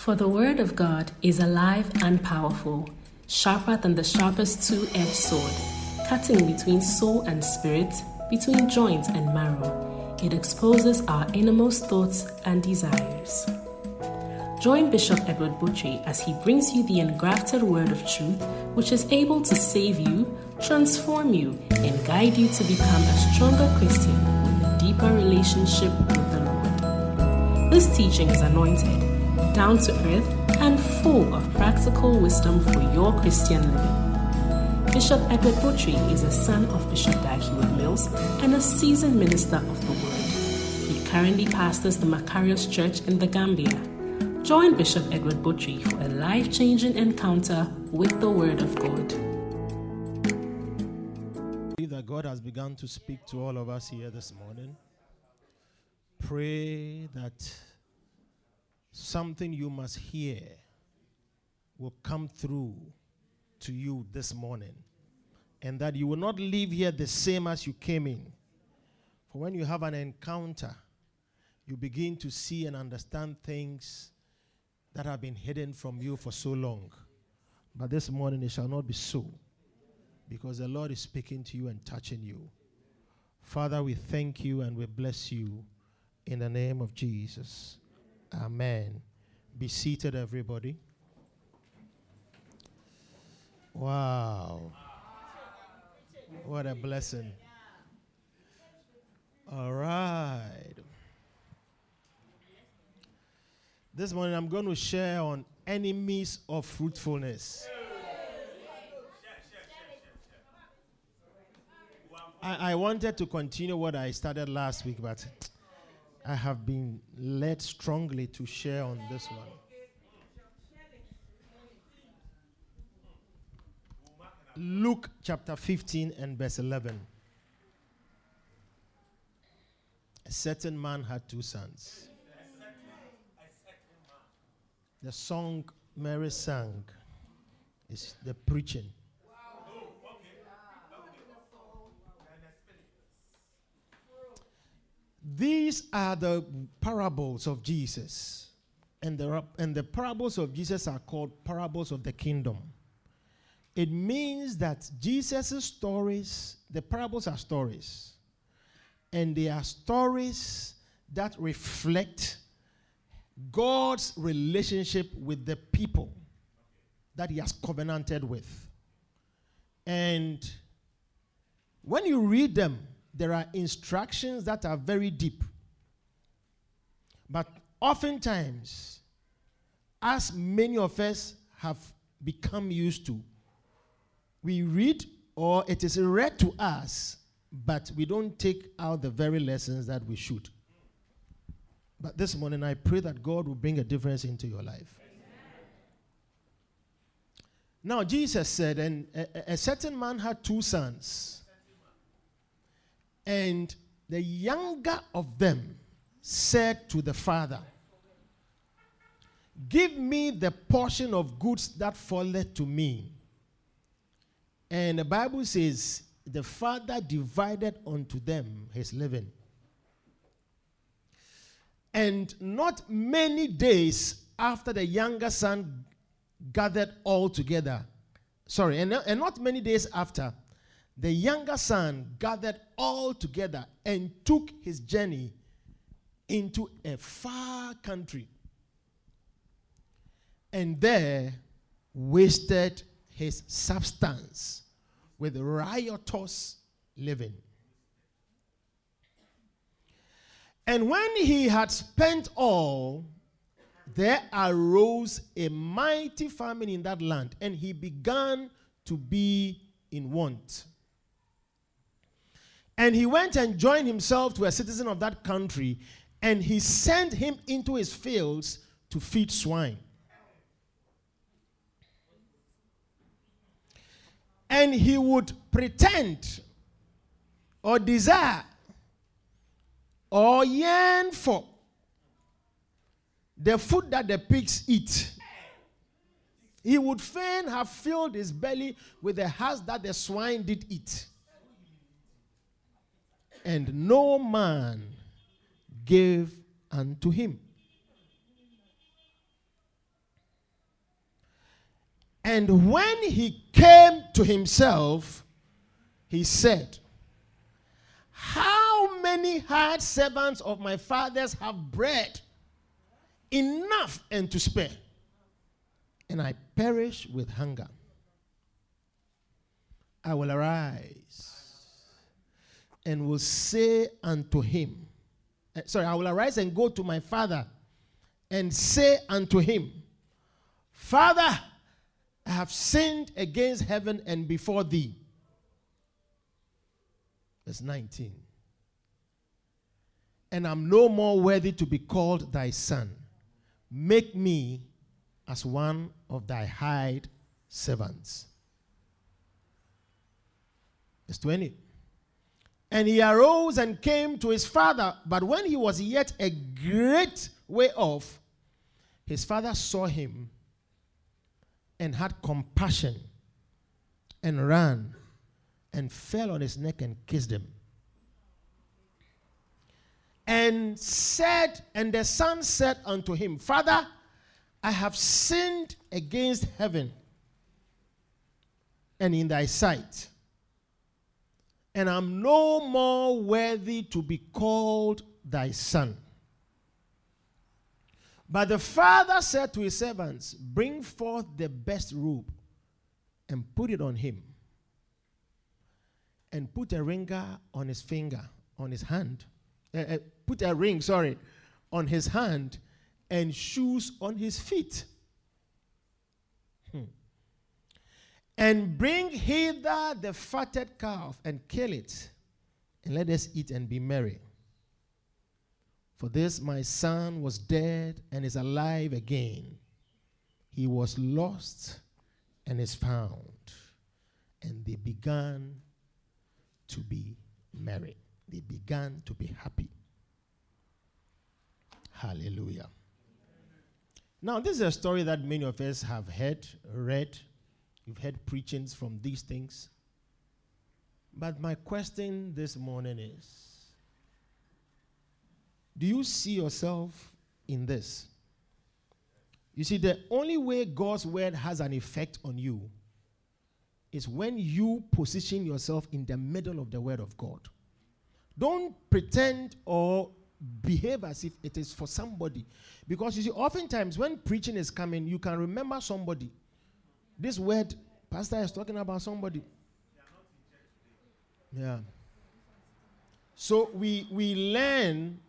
For the word of God is alive and powerful, sharper than the sharpest two edged sword, cutting between soul and spirit, between joint and marrow. It exposes our innermost thoughts and desires. Join Bishop Edward Butchie as he brings you the engrafted word of truth, which is able to save you, transform you, and guide you to become a stronger Christian with a deeper relationship with the Lord. This teaching is anointed, down to earth, and full of practical wisdom for your Christian living. Bishop Edward Butchie is a son of Bishop Dag Heward-Mills and a seasoned minister of the word. He currently pastors the Macarius Church in the Gambia. Join Bishop Edward Butchie for a life changing encounter with the Word of God. believe that God has begun to speak to all of us here this morning. Pray that something you must hear will come through to you this morning and that you will not leave here the same as you came in. For when you have an encounter, you begin to see and understand things that have been hidden from you for so long. But this morning it shall not be so because the Lord is speaking to you and touching you. Father, we thank you and we bless you in the name of Jesus. Amen. Be seated, everybody. Wow. What a blessing. All right. This morning I'm going to share on enemies of fruitfulness. I, I wanted to continue what I started last week, but I have been led strongly to share on this one. Luke chapter 15 and verse 11. A certain man had two sons. The song Mary sang is the preaching. These are the parables of Jesus. And the, and the parables of Jesus are called parables of the kingdom. It means that Jesus' stories, the parables are stories. And they are stories that reflect God's relationship with the people that He has covenanted with. And when you read them, there are instructions that are very deep. But oftentimes, as many of us have become used to, we read or it is read to us, but we don't take out the very lessons that we should. But this morning, I pray that God will bring a difference into your life. Now, Jesus said, and a, a certain man had two sons. And the younger of them said to the father, Give me the portion of goods that falleth to me. And the Bible says, The father divided unto them his living. And not many days after the younger son gathered all together, sorry, and, and not many days after, the younger son gathered all together and took his journey into a far country. And there wasted his substance with riotous living. And when he had spent all, there arose a mighty famine in that land, and he began to be in want. And he went and joined himself to a citizen of that country, and he sent him into his fields to feed swine. And he would pretend or desire or yearn for the food that the pigs eat. He would fain have filled his belly with the husk that the swine did eat. And no man gave unto him. And when he came to himself, he said, How many hard servants of my father's have bread enough and to spare? And I perish with hunger. I will arise and will say unto him, uh, Sorry, I will arise and go to my father and say unto him, Father, I have sinned against heaven and before thee. Verse 19. And I'm no more worthy to be called thy son. Make me as one of thy hired servants. Verse 20. And he arose and came to his father, but when he was yet a great way off, his father saw him and had compassion and ran and fell on his neck and kissed him. And said, and the son said unto him, Father, I have sinned against heaven and in thy sight, and I am no more worthy to be called thy son. But the father said to his servants, Bring forth the best robe and put it on him, and put a ringer on his finger, on his hand, uh, uh, put a ring, sorry, on his hand, and shoes on his feet. And bring hither the fatted calf and kill it, and let us eat and be merry. For this my son was dead and is alive again. He was lost and is found. And they began to be merry. They began to be happy. Hallelujah. Now, this is a story that many of us have heard, read. You've heard preachings from these things. But my question this morning is do you see yourself in this? You see, the only way God's word has an effect on you is when you position yourself in the middle of the word of God. Don't pretend or behave as if it is for somebody. Because you see, oftentimes when preaching is coming, you can remember somebody. This word, Pastor is talking about somebody. Yeah. So we we learn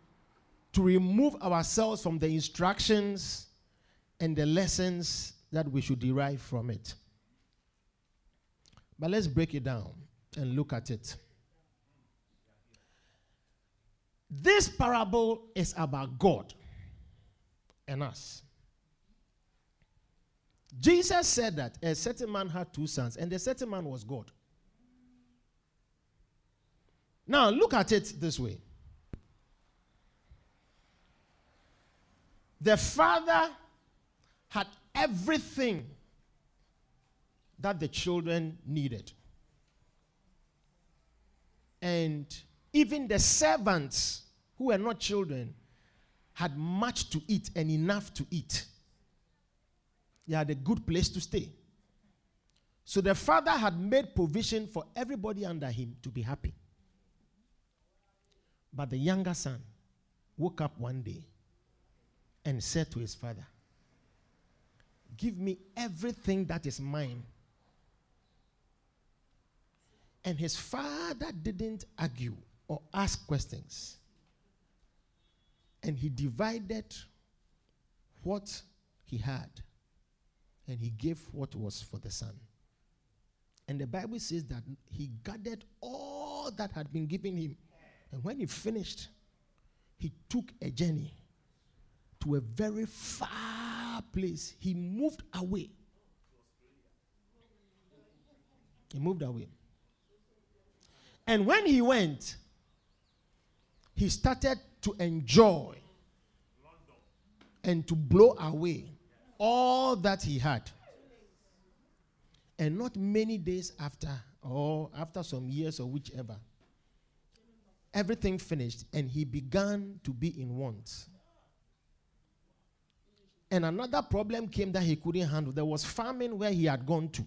to remove ourselves from the instructions and the lessons that we should derive from it. But let's break it down and look at it. This parable is about God and us. Jesus said that a certain man had two sons, and the certain man was God. Now, look at it this way The father had everything that the children needed. And even the servants who were not children had much to eat and enough to eat. They had a good place to stay. So the father had made provision for everybody under him to be happy. But the younger son woke up one day and said to his father, Give me everything that is mine. And his father didn't argue or ask questions. And he divided what he had and he gave what was for the son. And the Bible says that he gathered all that had been given him. And when he finished, he took a journey to a very far place. He moved away. He moved away. And when he went, he started to enjoy and to blow away all that he had. And not many days after, or after some years or whichever, everything finished and he began to be in want. And another problem came that he couldn't handle. There was famine where he had gone to.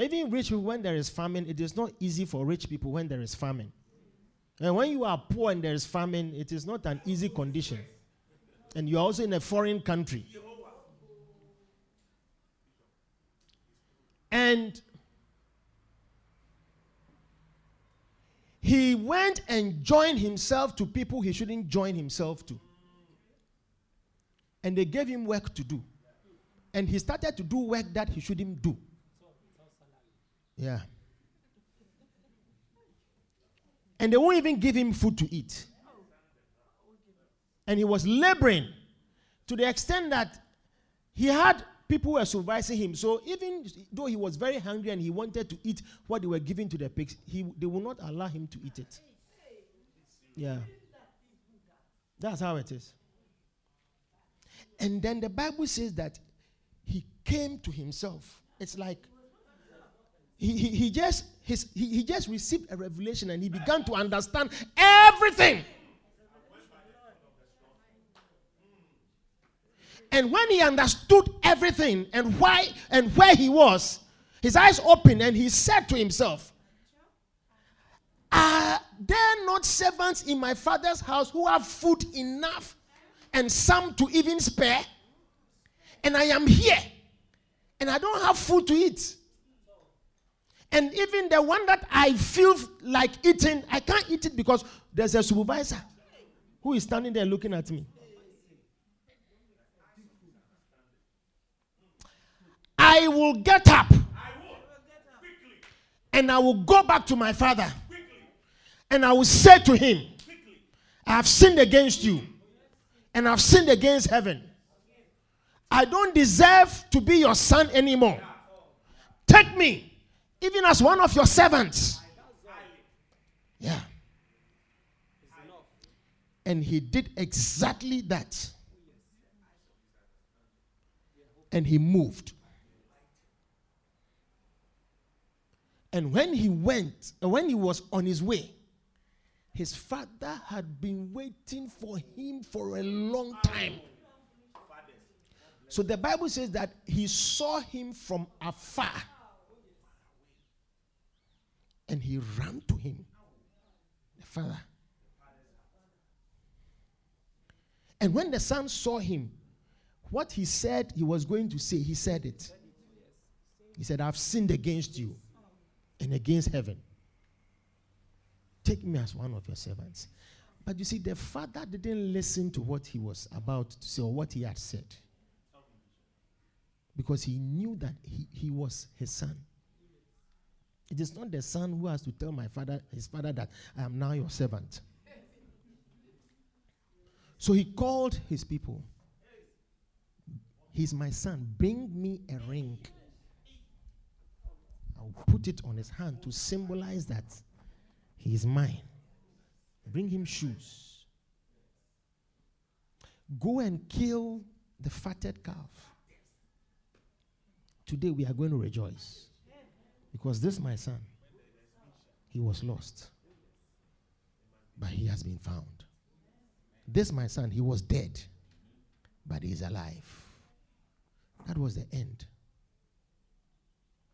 Even rich people, when there is famine, it is not easy for rich people when there is famine. And when you are poor and there is famine, it is not an easy condition. And you're also in a foreign country. And he went and joined himself to people he shouldn't join himself to. And they gave him work to do. And he started to do work that he shouldn't do. Yeah. And they won't even give him food to eat. And he was laboring to the extent that he had people who were supervising him. So even though he was very hungry and he wanted to eat what they were giving to the pigs, he, they would not allow him to eat it. Yeah. That's how it is. And then the Bible says that he came to himself. It's like he, he, he just his, he, he just received a revelation and he began to understand everything. And when he understood everything and why and where he was, his eyes opened and he said to himself, Are there not servants in my father's house who have food enough and some to even spare? And I am here and I don't have food to eat. And even the one that I feel like eating, I can't eat it because there's a supervisor who is standing there looking at me. I will get up and I will go back to my father and I will say to him, I have sinned against you and I've sinned against heaven. I don't deserve to be your son anymore. Take me, even as one of your servants. Yeah. And he did exactly that. And he moved. And when he went, uh, when he was on his way, his father had been waiting for him for a long time. So the Bible says that he saw him from afar and he ran to him. The father. And when the son saw him, what he said he was going to say, he said it. He said, I've sinned against you and against heaven. Take me as one of your servants. But you see, the father didn't listen to what he was about to say or what he had said. Because he knew that he, he was his son. It is not the son who has to tell my father, his father, that I am now your servant. So he called his people. He's my son. Bring me a ring. I'll put it on his hand to symbolize that he is mine. Bring him shoes. Go and kill the fatted calf. Today we are going to rejoice. Because this my son, he was lost, but he has been found. This my son, he was dead, but he is alive. That was the end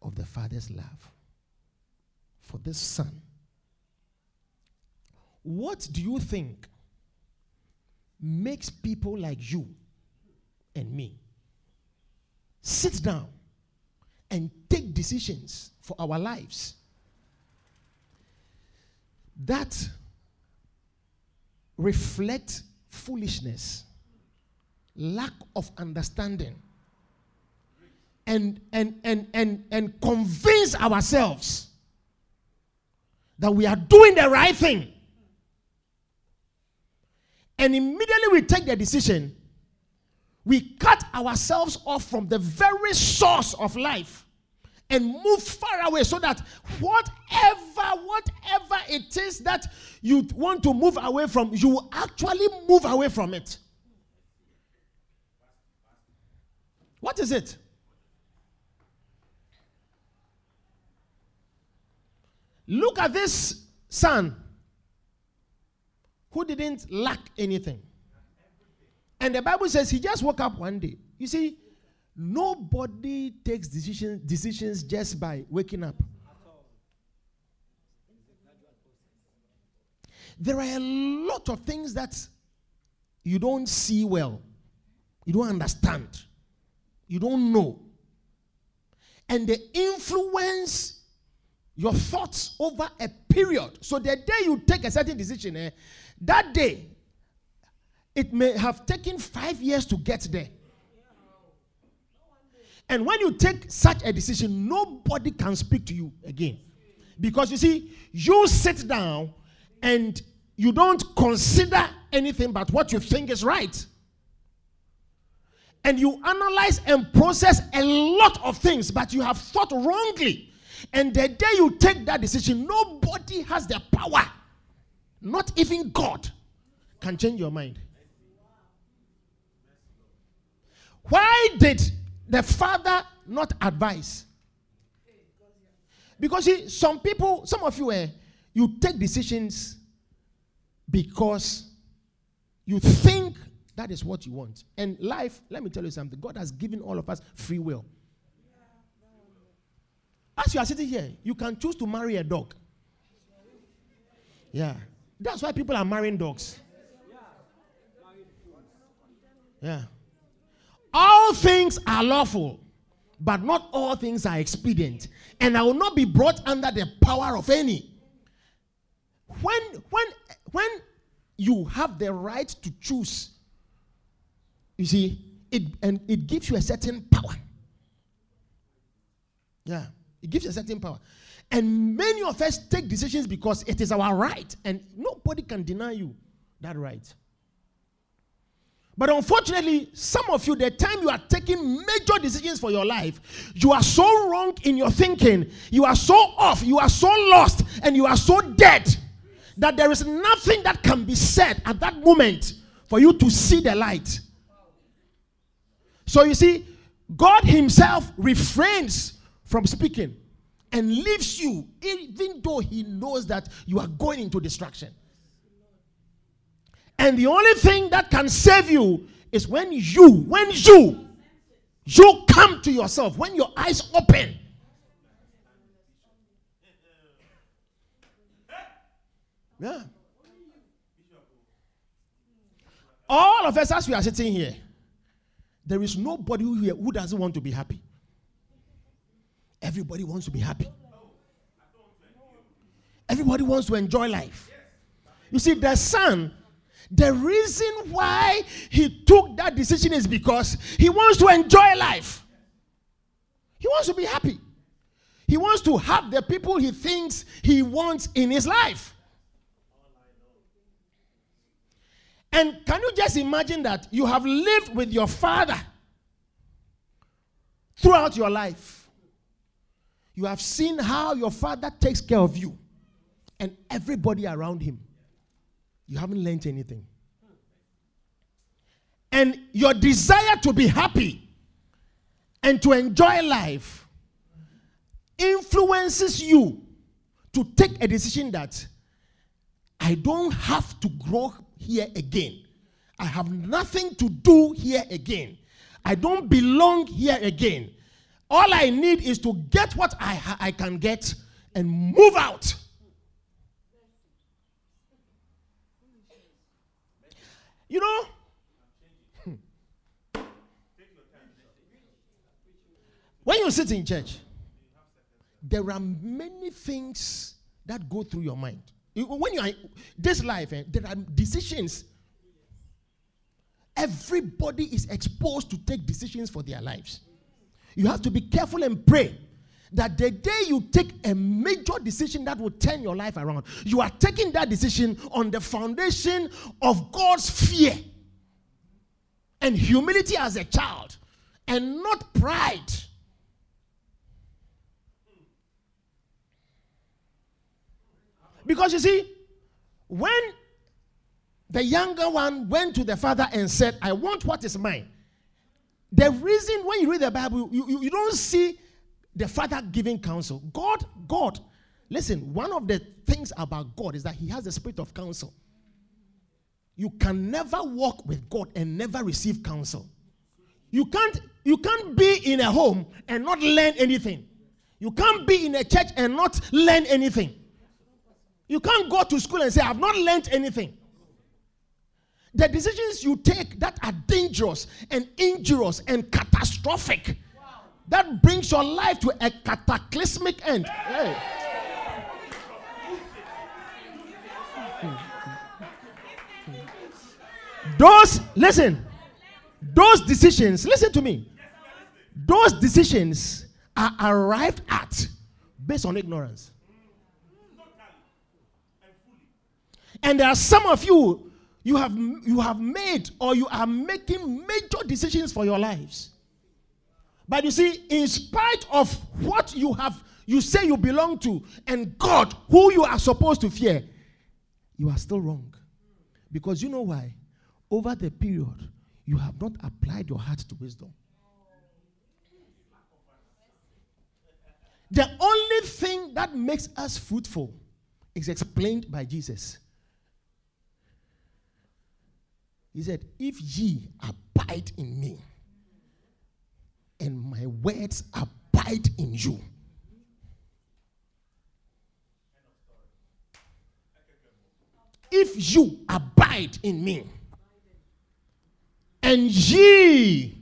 of the Father's love for this Son. What do you think makes people like you and me sit down and take decisions for our lives that reflect foolishness, lack of understanding, and, and, and, and, and convince ourselves that we are doing the right thing. And immediately we take the decision, we cut ourselves off from the very source of life and move far away so that whatever, whatever it is that you want to move away from, you actually move away from it. What is it? Look at this son who didn't lack anything. And the Bible says he just woke up one day. You see, nobody takes decisions decisions just by waking up. There are a lot of things that you don't see well, you don't understand, you don't know. And the influence your thoughts over a period. So the day you take a certain decision, eh, that day, it may have taken five years to get there. And when you take such a decision, nobody can speak to you again. Because you see, you sit down and you don't consider anything but what you think is right. And you analyze and process a lot of things, but you have thought wrongly. And the day you take that decision, nobody has the power, not even God, can change your mind. Why did the father not advise? Because see, some people, some of you, eh, you take decisions because you think that is what you want. And life, let me tell you something God has given all of us free will. As you are sitting here, you can choose to marry a dog. Yeah. That's why people are marrying dogs. Yeah. All things are lawful, but not all things are expedient. And I will not be brought under the power of any. When, when, when you have the right to choose, you see, it, and it gives you a certain power. Yeah, it gives a certain power. And many of us take decisions because it is our right, and nobody can deny you that right. But unfortunately, some of you, the time you are taking major decisions for your life, you are so wrong in your thinking, you are so off, you are so lost, and you are so dead that there is nothing that can be said at that moment for you to see the light. So you see, God Himself refrains from speaking and leaves you, even though He knows that you are going into destruction. And the only thing that can save you is when you, when you, you come to yourself, when your eyes open. Yeah. All of us, as we are sitting here, there is nobody here who doesn't want to be happy. Everybody wants to be happy. Everybody wants to enjoy life. You see, the son the reason why he took that decision is because he wants to enjoy life. He wants to be happy. He wants to have the people he thinks he wants in his life. And can you just imagine that you have lived with your father throughout your life? You have seen how your father takes care of you and everybody around him you haven't learned anything. And your desire to be happy and to enjoy life influences you to take a decision that I don't have to grow here again. I have nothing to do here again. I don't belong here again. All I need is to get what I, I can get and move out. You know, when you sit in church, there are many things that go through your mind. When you are this life, eh, there are decisions. Everybody is exposed to take decisions for their lives. You have to be careful and pray that the day you take a major decision that will turn your life around, you are taking that decision on the foundation of God's fear and humility as a child and not pride. Because you see, when the younger one went to the father and said, I want what is mine, the reason when you read the Bible, you, you, you don't see the father giving counsel. God, God, listen, one of the things about God is that he has the spirit of counsel. you can never walk with God and never receive counsel. You can't you can't be in a home and not learn anything. You can't be in a church and not learn anything. You can't go to school and say I've not learned anything. The decisions you take that are dangerous and injurious and catastrophic wow. that brings your life to a cataclysmic end. Hey. Those, listen, those decisions, listen to me. Those decisions are arrived at based on ignorance. And there are some of you, you have, you have made or you are making major decisions for your lives. But you see, in spite of what you have, you say you belong to, and God, who you are supposed to fear, you are still wrong. Because you know why? over the period, you have not applied your heart to wisdom. The only thing that makes us fruitful is explained by Jesus. He said, If ye abide in me, and my words abide in you. If you abide in me, and ye,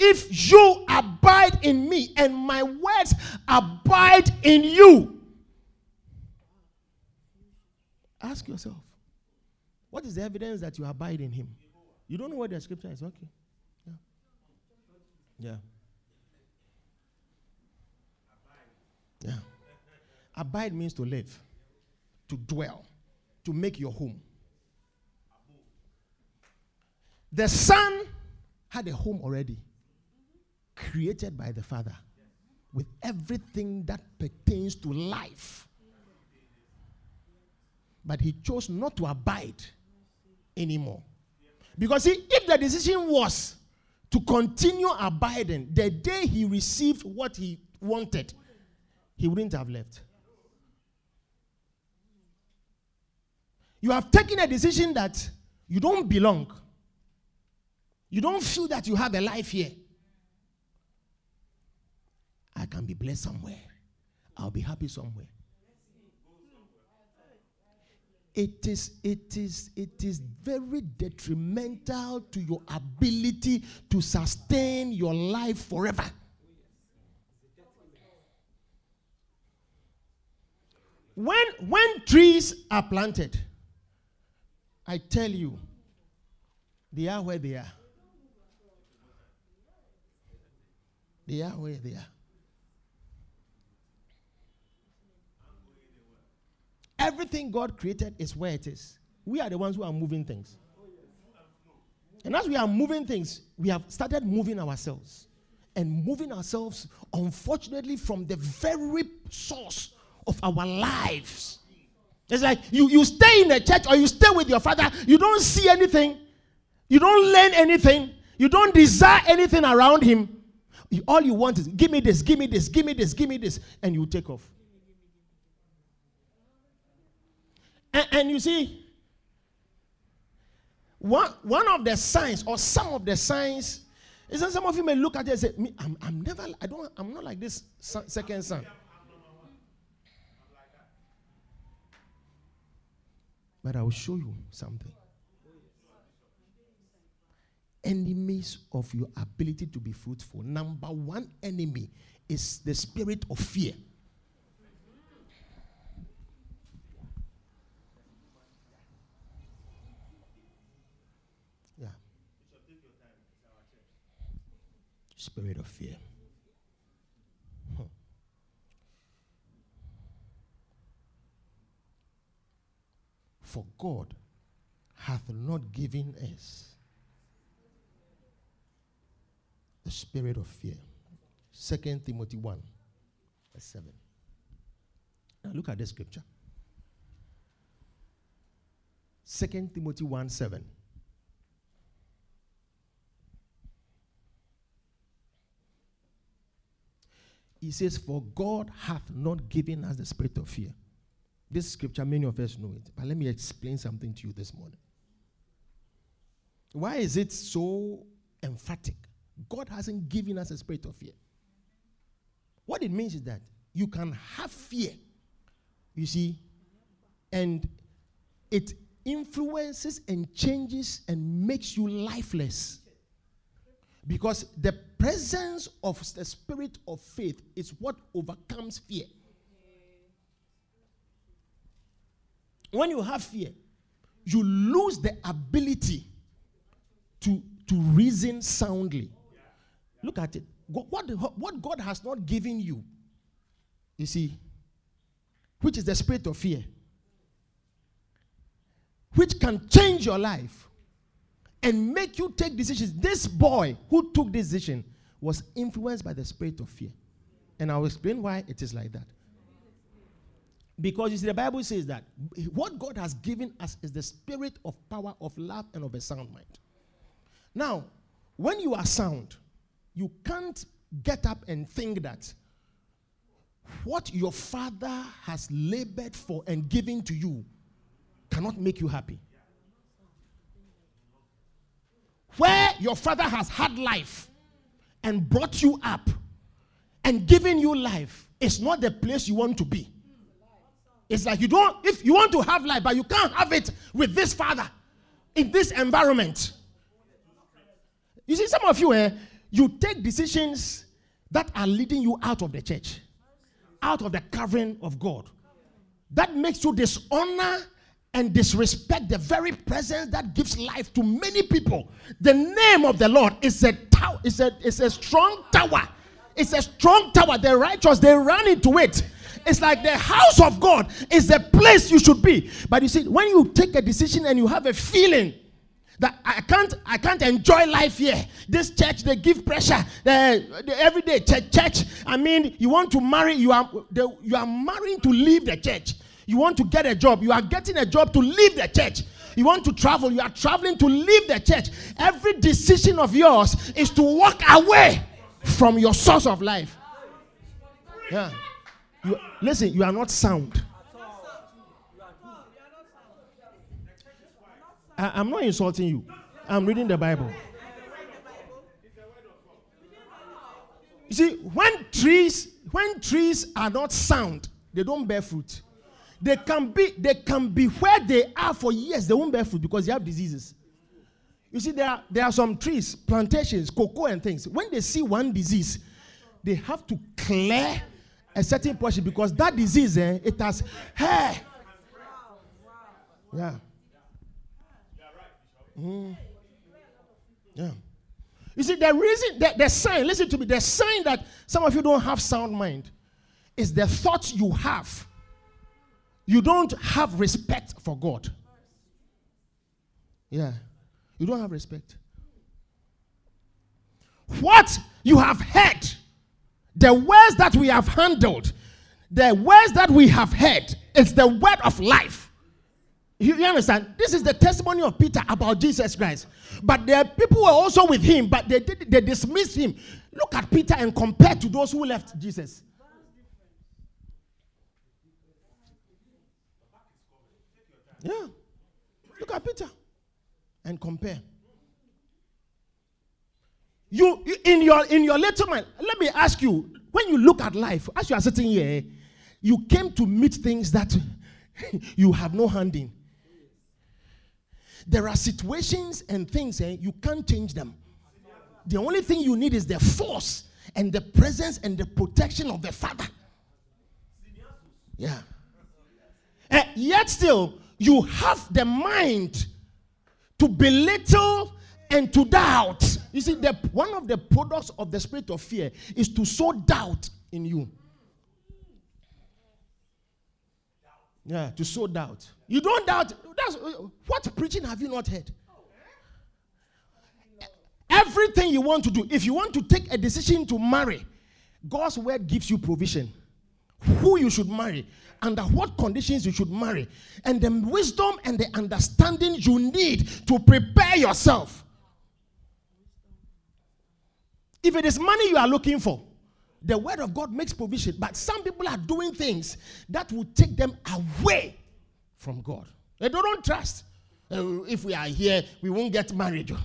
if you abide in me and my words abide in you, ask yourself, what is the evidence that you abide in him? You don't know what the scripture is? Okay. Yeah. Yeah. Yeah. Abide means to live, to dwell, to make your home. The Son had a home already, created by the Father, with everything that pertains to life. But he chose not to abide anymore. Because see, if the decision was to continue abiding, the day he received what he wanted, he wouldn't have left. You have taken a decision that you don't belong you don't feel that you have a life here. I can be blessed somewhere. I'll be happy somewhere. It is, it is, it is very detrimental to your ability to sustain your life forever. When, when trees are planted, I tell you, they are where they are. They are where they are. Everything God created is where it is. We are the ones who are moving things. And as we are moving things, we have started moving ourselves. And moving ourselves, unfortunately, from the very source of our lives. It's like you, you stay in the church or you stay with your father, you don't see anything, you don't learn anything, you don't desire anything around him all you want is give me this, give me this, give me this, give me this, and you take off. And, and you see, one, one of the signs, or some of the signs, is that some of you may look at it and say, Me, I'm, I'm never, I don't, I'm not like this son, second son. But I will show you something enemies of your ability to be fruitful. Number one enemy is the spirit of fear. Spirit of fear. For God hath not given us the spirit of fear. Second Timothy 1, verse 7. Now look at this scripture. Second Timothy 1 7. He says, For God hath not given us the spirit of fear, This scripture, many of us know it, but let me explain something to you this morning. Why is it so emphatic? God hasn't given us a spirit of fear. What it means is that you can have fear, you see, and it influences and changes and makes you lifeless. Because the presence of the spirit of faith is what overcomes fear. When you have fear, you lose the ability to, to reason soundly. Look at it. What, what God has not given you, you see, which is the spirit of fear, which can change your life and make you take decisions. This boy who took this decision was influenced by the spirit of fear. And I'll explain why it is like that. Because you see, the Bible says that what God has given us is the spirit of power, of love, and of a sound mind. Now, when you are sound, you can't get up and think that what your father has labored for and given to you cannot make you happy. Where your father has had life and brought you up and given you life is not the place you want to be. It's like you don't, if you want to have life, but you can't have it with this father in this environment. You see, some of you, eh, you take decisions that are leading you out of the church, out of the covering of God. That makes you dishonor and disrespect the very presence that gives life to many people. The name of the Lord is a tower, it's a, it's a strong tower. It's a strong tower. The righteous, they run into it. It's like the house of God is the place you should be. But you see, when you take a decision and you have a feeling that I can't, I can't enjoy life here. This church, they give pressure. The, the everyday church, church. I mean, you want to marry, you are, the, you are marrying to leave the church. You want to get a job, you are getting a job to leave the church. You want to travel, you are traveling to leave the church. Every decision of yours is to walk away from your source of life. Yeah. You, listen, you are not sound. I, am not insulting you. I'm reading the Bible. You see, when trees, when trees are not sound, they don't bear fruit. They can be, they can be where they are for years, they won't bear fruit because they have diseases. You see, there are, there are some trees, plantations, cocoa and things. When they see one disease, they have to clear a certain portion because that disease, eh, it has hair. Yeah. Mm. Yeah. You see, the reason, the, the sign, listen to me, the sign that some of you don't have sound mind is the thoughts you have. You don't have respect for God. Yeah. You don't have respect. What you have heard the words that we have handled, the words that we have heard, it's the word of life. You, you, understand? This is the testimony of Peter about Jesus Christ. But are people were also with him, but they, did, they dismissed him. Look at Peter and compare to those who left Jesus. Yeah. Look at Peter and compare. You, in your in your little mind, let me ask you, when you look at life, as you are sitting here, you came to meet things that you have no hand in. There are situations and things eh, you can't change them. The only thing you need is the force and the presence and the protection of the Father. Yeah. Uh, yet still, you have the mind to belittle and to doubt. You see, the, one of the products of the spirit of fear is to sow doubt in you. Yeah, to sow doubt. You don't doubt. That's what preaching have you not heard? Everything you want to do, if you want to take a decision to marry, God's word gives you provision. Who you should marry, under what conditions you should marry, and the wisdom and the understanding you need to prepare yourself. If it is money you are looking for, The word of God makes provision, but some people are doing things that will take them away from God. They don't trust. Uh, if we are here, we won't get married.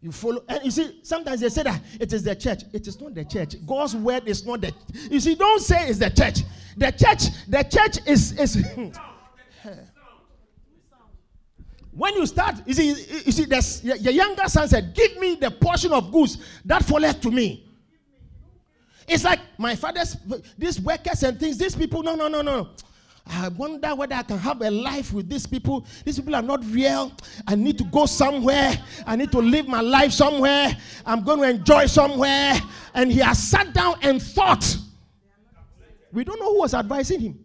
You follow, and you see, sometimes they say that it is the church. It is not the church. God's word is not the. You see, don't say it's the church. The church, the church is is. when you start, you see, you see, your younger son said, "Give me the portion of goods that falleth to me." It's like my father's these workers and things. These people, no, no, no, no. I wonder whether I can have a life with these people. These people are not real. I need to go somewhere. I need to live my life somewhere. I'm going to enjoy somewhere. And he has sat down and thought. We don't know who was advising him.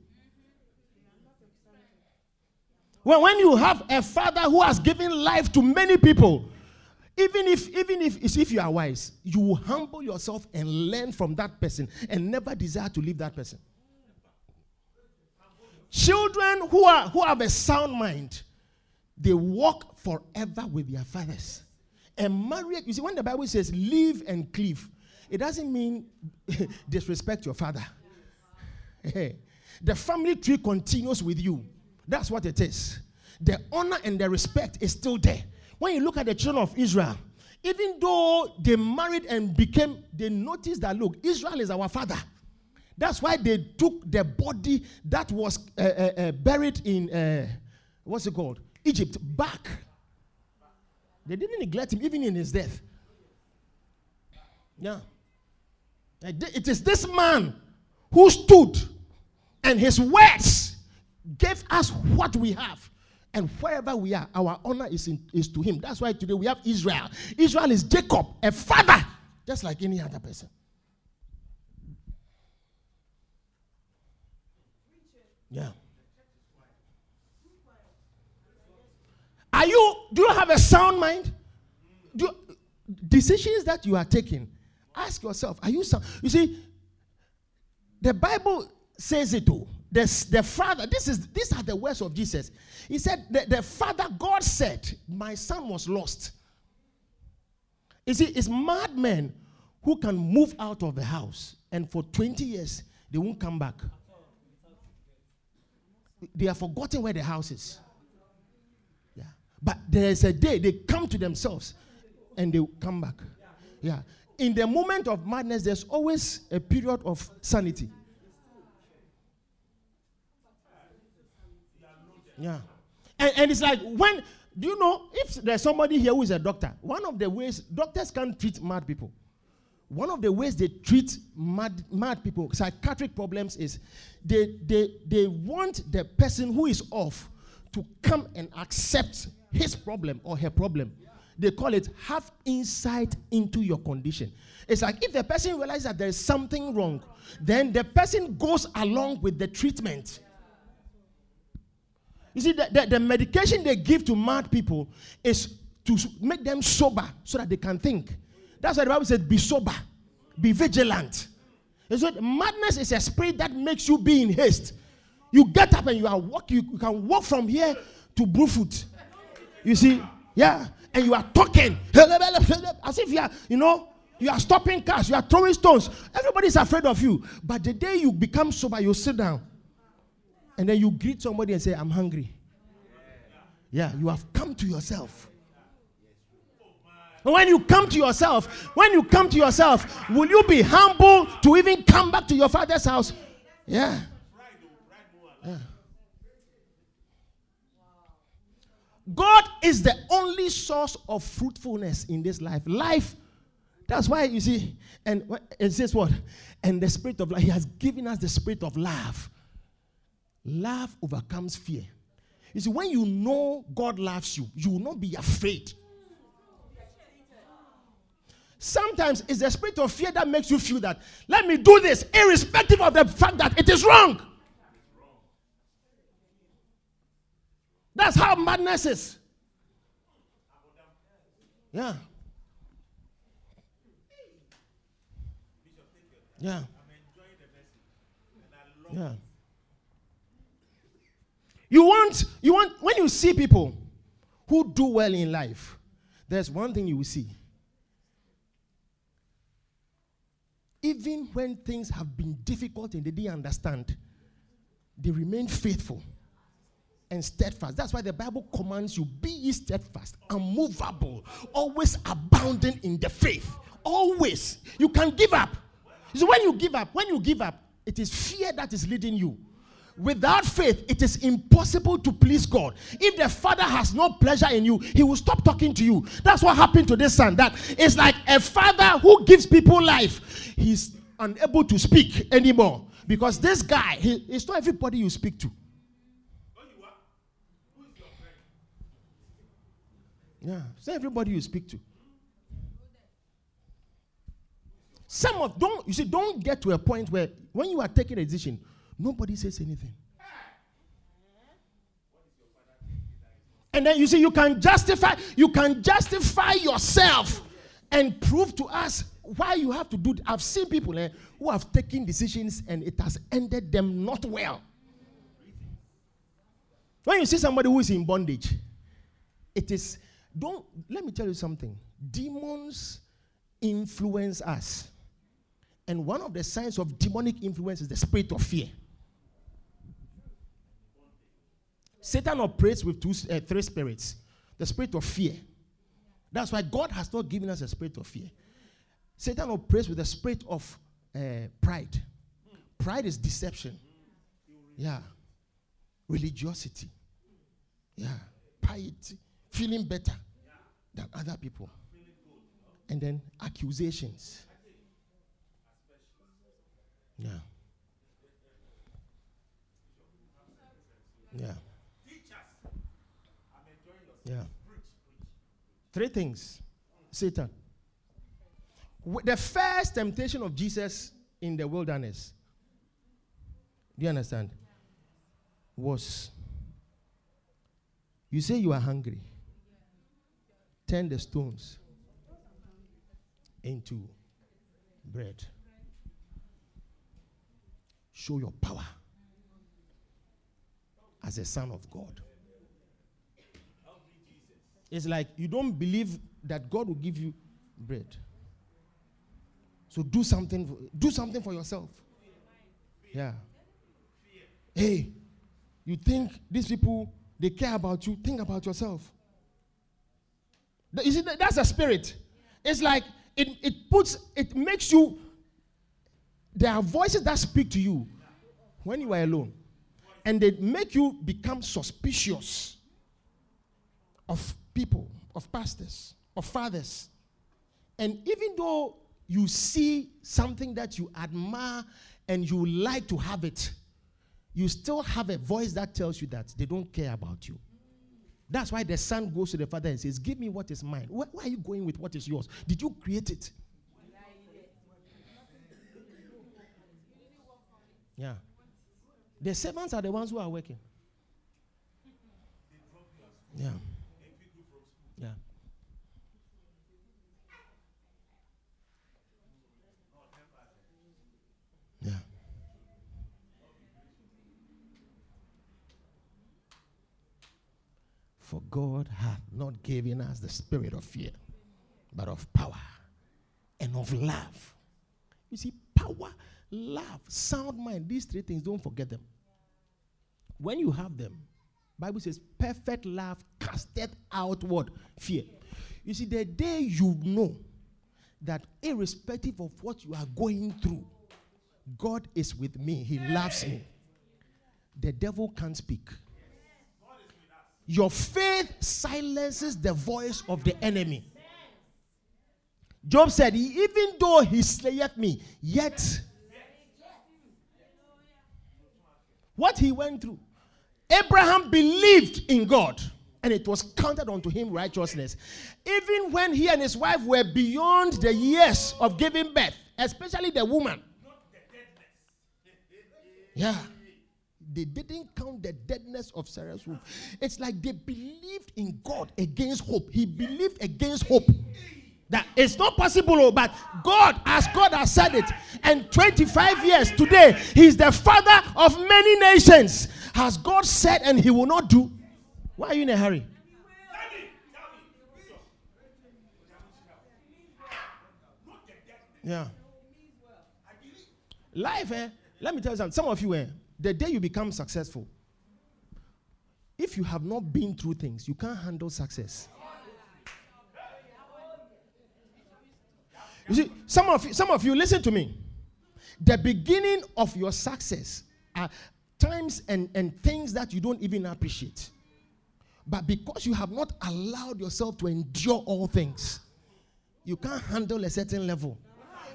Well, when you have a father who has given life to many people, even if even if if you are wise, you will humble yourself and learn from that person and never desire to leave that person. Children who, are, who have a sound mind, they walk forever with their fathers. And marriage, you see, when the Bible says live and cleave, it doesn't mean disrespect your father. the family tree continues with you. That's what it is. The honor and the respect is still there. When you look at the children of Israel, even though they married and became, they noticed that look, Israel is our father. That's why they took the body that was uh, uh, uh, buried in, uh, what's it called? Egypt back. They didn't neglect him even in his death. Yeah. It is this man who stood and his words gave us what we have. And wherever we are, our honor is, in, is to him. That's why today we have Israel. Israel is Jacob, a father, just like any other person. Yeah. Are you, do you have a sound mind? Do decisions that you are taking, ask yourself, are you sound? You see, the Bible says it all. The, the father, this is these are the words of Jesus. He said, the, the father, God said, My son was lost. You see, it's madmen who can move out of the house and for 20 years they won't come back they have forgotten where the house is. Yeah. But there's a day they come to themselves and they come back. Yeah. In the moment of madness, there's always a period of sanity. Yeah. And, and it's like when, do you know, if there's somebody here who is a doctor, one of the ways doctors can't treat mad people one of the ways they treat mad, mad people, psychiatric problems, is they, they, they want the person who is off to come and accept his problem or her problem. They call it have insight into your condition. It's like if the person realizes that there is something wrong, then the person goes along with the treatment. You see, the, the, the medication they give to mad people is to make them sober so that they can think. That's why the Bible says, be sober, be vigilant. So madness is a spirit that makes you be in haste. You get up and you are walk, you, you can walk from here to Brewfoot. You see, yeah, and you are talking as if you are, you know, you are stopping cars, you are throwing stones. Everybody is afraid of you. But the day you become sober, you sit down and then you greet somebody and say, I'm hungry. Yeah, you have come to yourself. When you come to yourself, when you come to yourself, will you be humble to even come back to your father's house? Yeah. yeah. God is the only source of fruitfulness in this life. Life, that's why you see, and it says what? And the spirit of life, He has given us the spirit of love. Love overcomes fear. You see, when you know God loves you, you will not be afraid. Sometimes it's the spirit of fear that makes you feel that, let me do this, irrespective of the fact that it is wrong. That's how madness is. Yeah. Yeah. Yeah. You want, you want, when you see people who do well in life, there's one thing you will see even when things have been difficult and they didn't understand, they remain faithful and steadfast. That's why the Bible commands you be ye steadfast, unmovable, always abounding in the faith. Always. You can give up. So when you give up, when you give up, it is fear that is leading you. Without faith, it is impossible to please God. If the father has no pleasure in you, he will stop talking to you. That's what happened to this son. That is like a father who gives people life. He's unable to speak anymore because this guy, he, it's not everybody you speak to. Yeah, it's everybody you speak to. Some of don't you see don't get to a point where when you are taking a decision, nobody says anything. And then you see you can justify you can justify yourself and prove to us why you have to do. I've seen people eh, who have taken decisions and it has ended them not well. When you see somebody who is in bondage, it is don't let me tell you something. Demons influence us. And one of the signs of demonic influence is the spirit of fear. Satan operates with two, uh, three spirits the spirit of fear. That's why God has not given us a spirit of fear. Satan operates with the spirit of uh, pride. Pride is deception. Yeah. Religiosity. Yeah. Piety feeling better than other people. And then accusations. Yeah. Yeah. Yeah. Three things. Satan. The first temptation of Jesus in the wilderness, do you understand? Was you say you are hungry turn the stones into bread. Show your power as a son of God. It's like you don't believe that God will give you bread. So do something do something for yourself. Yeah. Hey, you think these people they care about you, think about yourself. You see, that's a spirit. It's like it, it puts, it makes you, there are voices that speak to you when you are alone. And they make you become suspicious of people, of pastors, of fathers. And even though you see something that you admire and you like to have it, you still have a voice that tells you that they don't care about you. That's why the son goes to the father and says, Give me what is mine. Why, why are you going with what is yours? Did you create it? Yeah. The servants are the ones who are working. Yeah. Yeah. Yeah. For God hath not given us the spirit of fear, but of power and of love. You see, power, love, sound mind, these three things, don't forget them. When you have them, Bible says, perfect love casteth out what? Fear. You see, the day you know that irrespective of what you are going through, God is with me, He loves me, the devil can't speak. Your faith silences the voice of the enemy. Job said, Even though he slayeth me, yet what he went through. Abraham believed in God and it was counted unto him righteousness. Even when he and his wife were beyond the years of giving birth, especially the woman. Yeah they didn't count the deadness of Sarah's womb. It's like they believed in God against hope. He believed against hope. That it's not possible, oh, but God, as God has said it, and 25 years today, He's the father of many nations. Has God said and He will not do? Why are you in a hurry? Yeah. Life, eh? Let me tell you something. Some of you, eh, the day you become successful, if you have not been through things, you can't handle success. You see, some of you, some of you, listen to me. The beginning of your success are times and, and things that you don't even appreciate. But because you have not allowed yourself to endure all things, you can't handle a certain level.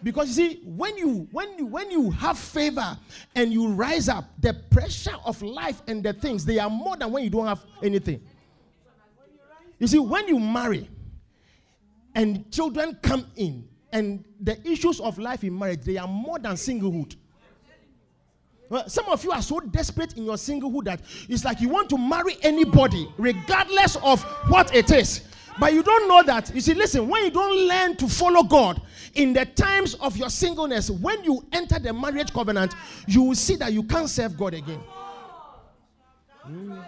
Because you see, when you when you when you have favor and you rise up, the pressure of life and the things they are more than when you don't have anything. You see, when you marry and children come in, and the issues of life in marriage, they are more than singlehood. Well, some of you are so desperate in your singlehood that it's like you want to marry anybody, regardless of what it is. But you don't know that. You see, listen, when you don't learn to follow God in the times of your singleness, when you enter the marriage covenant, you will see that you can't serve God again. Mm.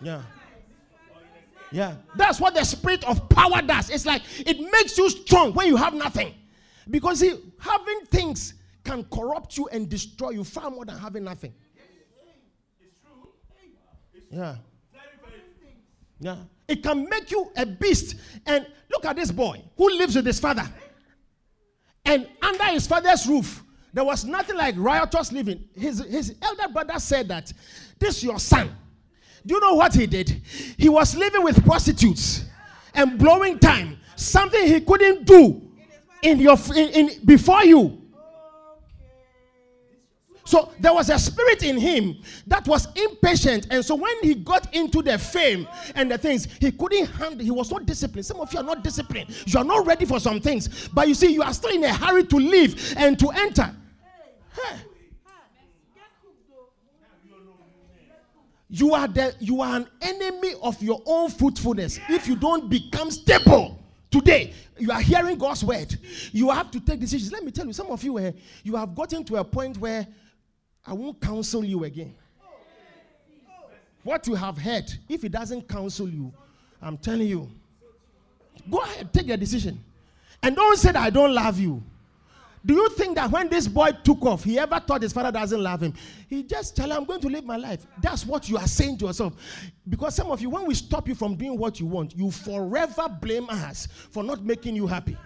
Yeah. Yeah. That's what the spirit of power does. It's like it makes you strong when you have nothing. Because see, having things can corrupt you and destroy you far more than having nothing. Yeah. Yeah. It can make you a beast. And look at this boy who lives with his father. And under his father's roof, there was nothing like riotous living. His, his elder brother said that this your son. Do you know what he did? He was living with prostitutes and blowing time. Something he couldn't do in your in, in before you. So there was a spirit in him that was impatient. And so when he got into the fame and the things, he couldn't handle, he was not disciplined. Some of you are not disciplined. You are not ready for some things. But you see, you are still in a hurry to leave and to enter. Hey. You are the you are an enemy of your own fruitfulness if you don't become stable. Today, you are hearing God's word. You have to take decisions. Let me tell you, some of you, uh, you have gotten to a point where I won't counsel you again. What you have heard, if it doesn't counsel you, I'm telling you, go ahead, take your decision. And don't say that I don't love you. Do you think that when this boy took off, he ever thought his father doesn't love him? He just tell him, I'm going to live my life. That's what you are saying to yourself. Because some of you, when we stop you from doing what you want, you forever blame us for not making you happy.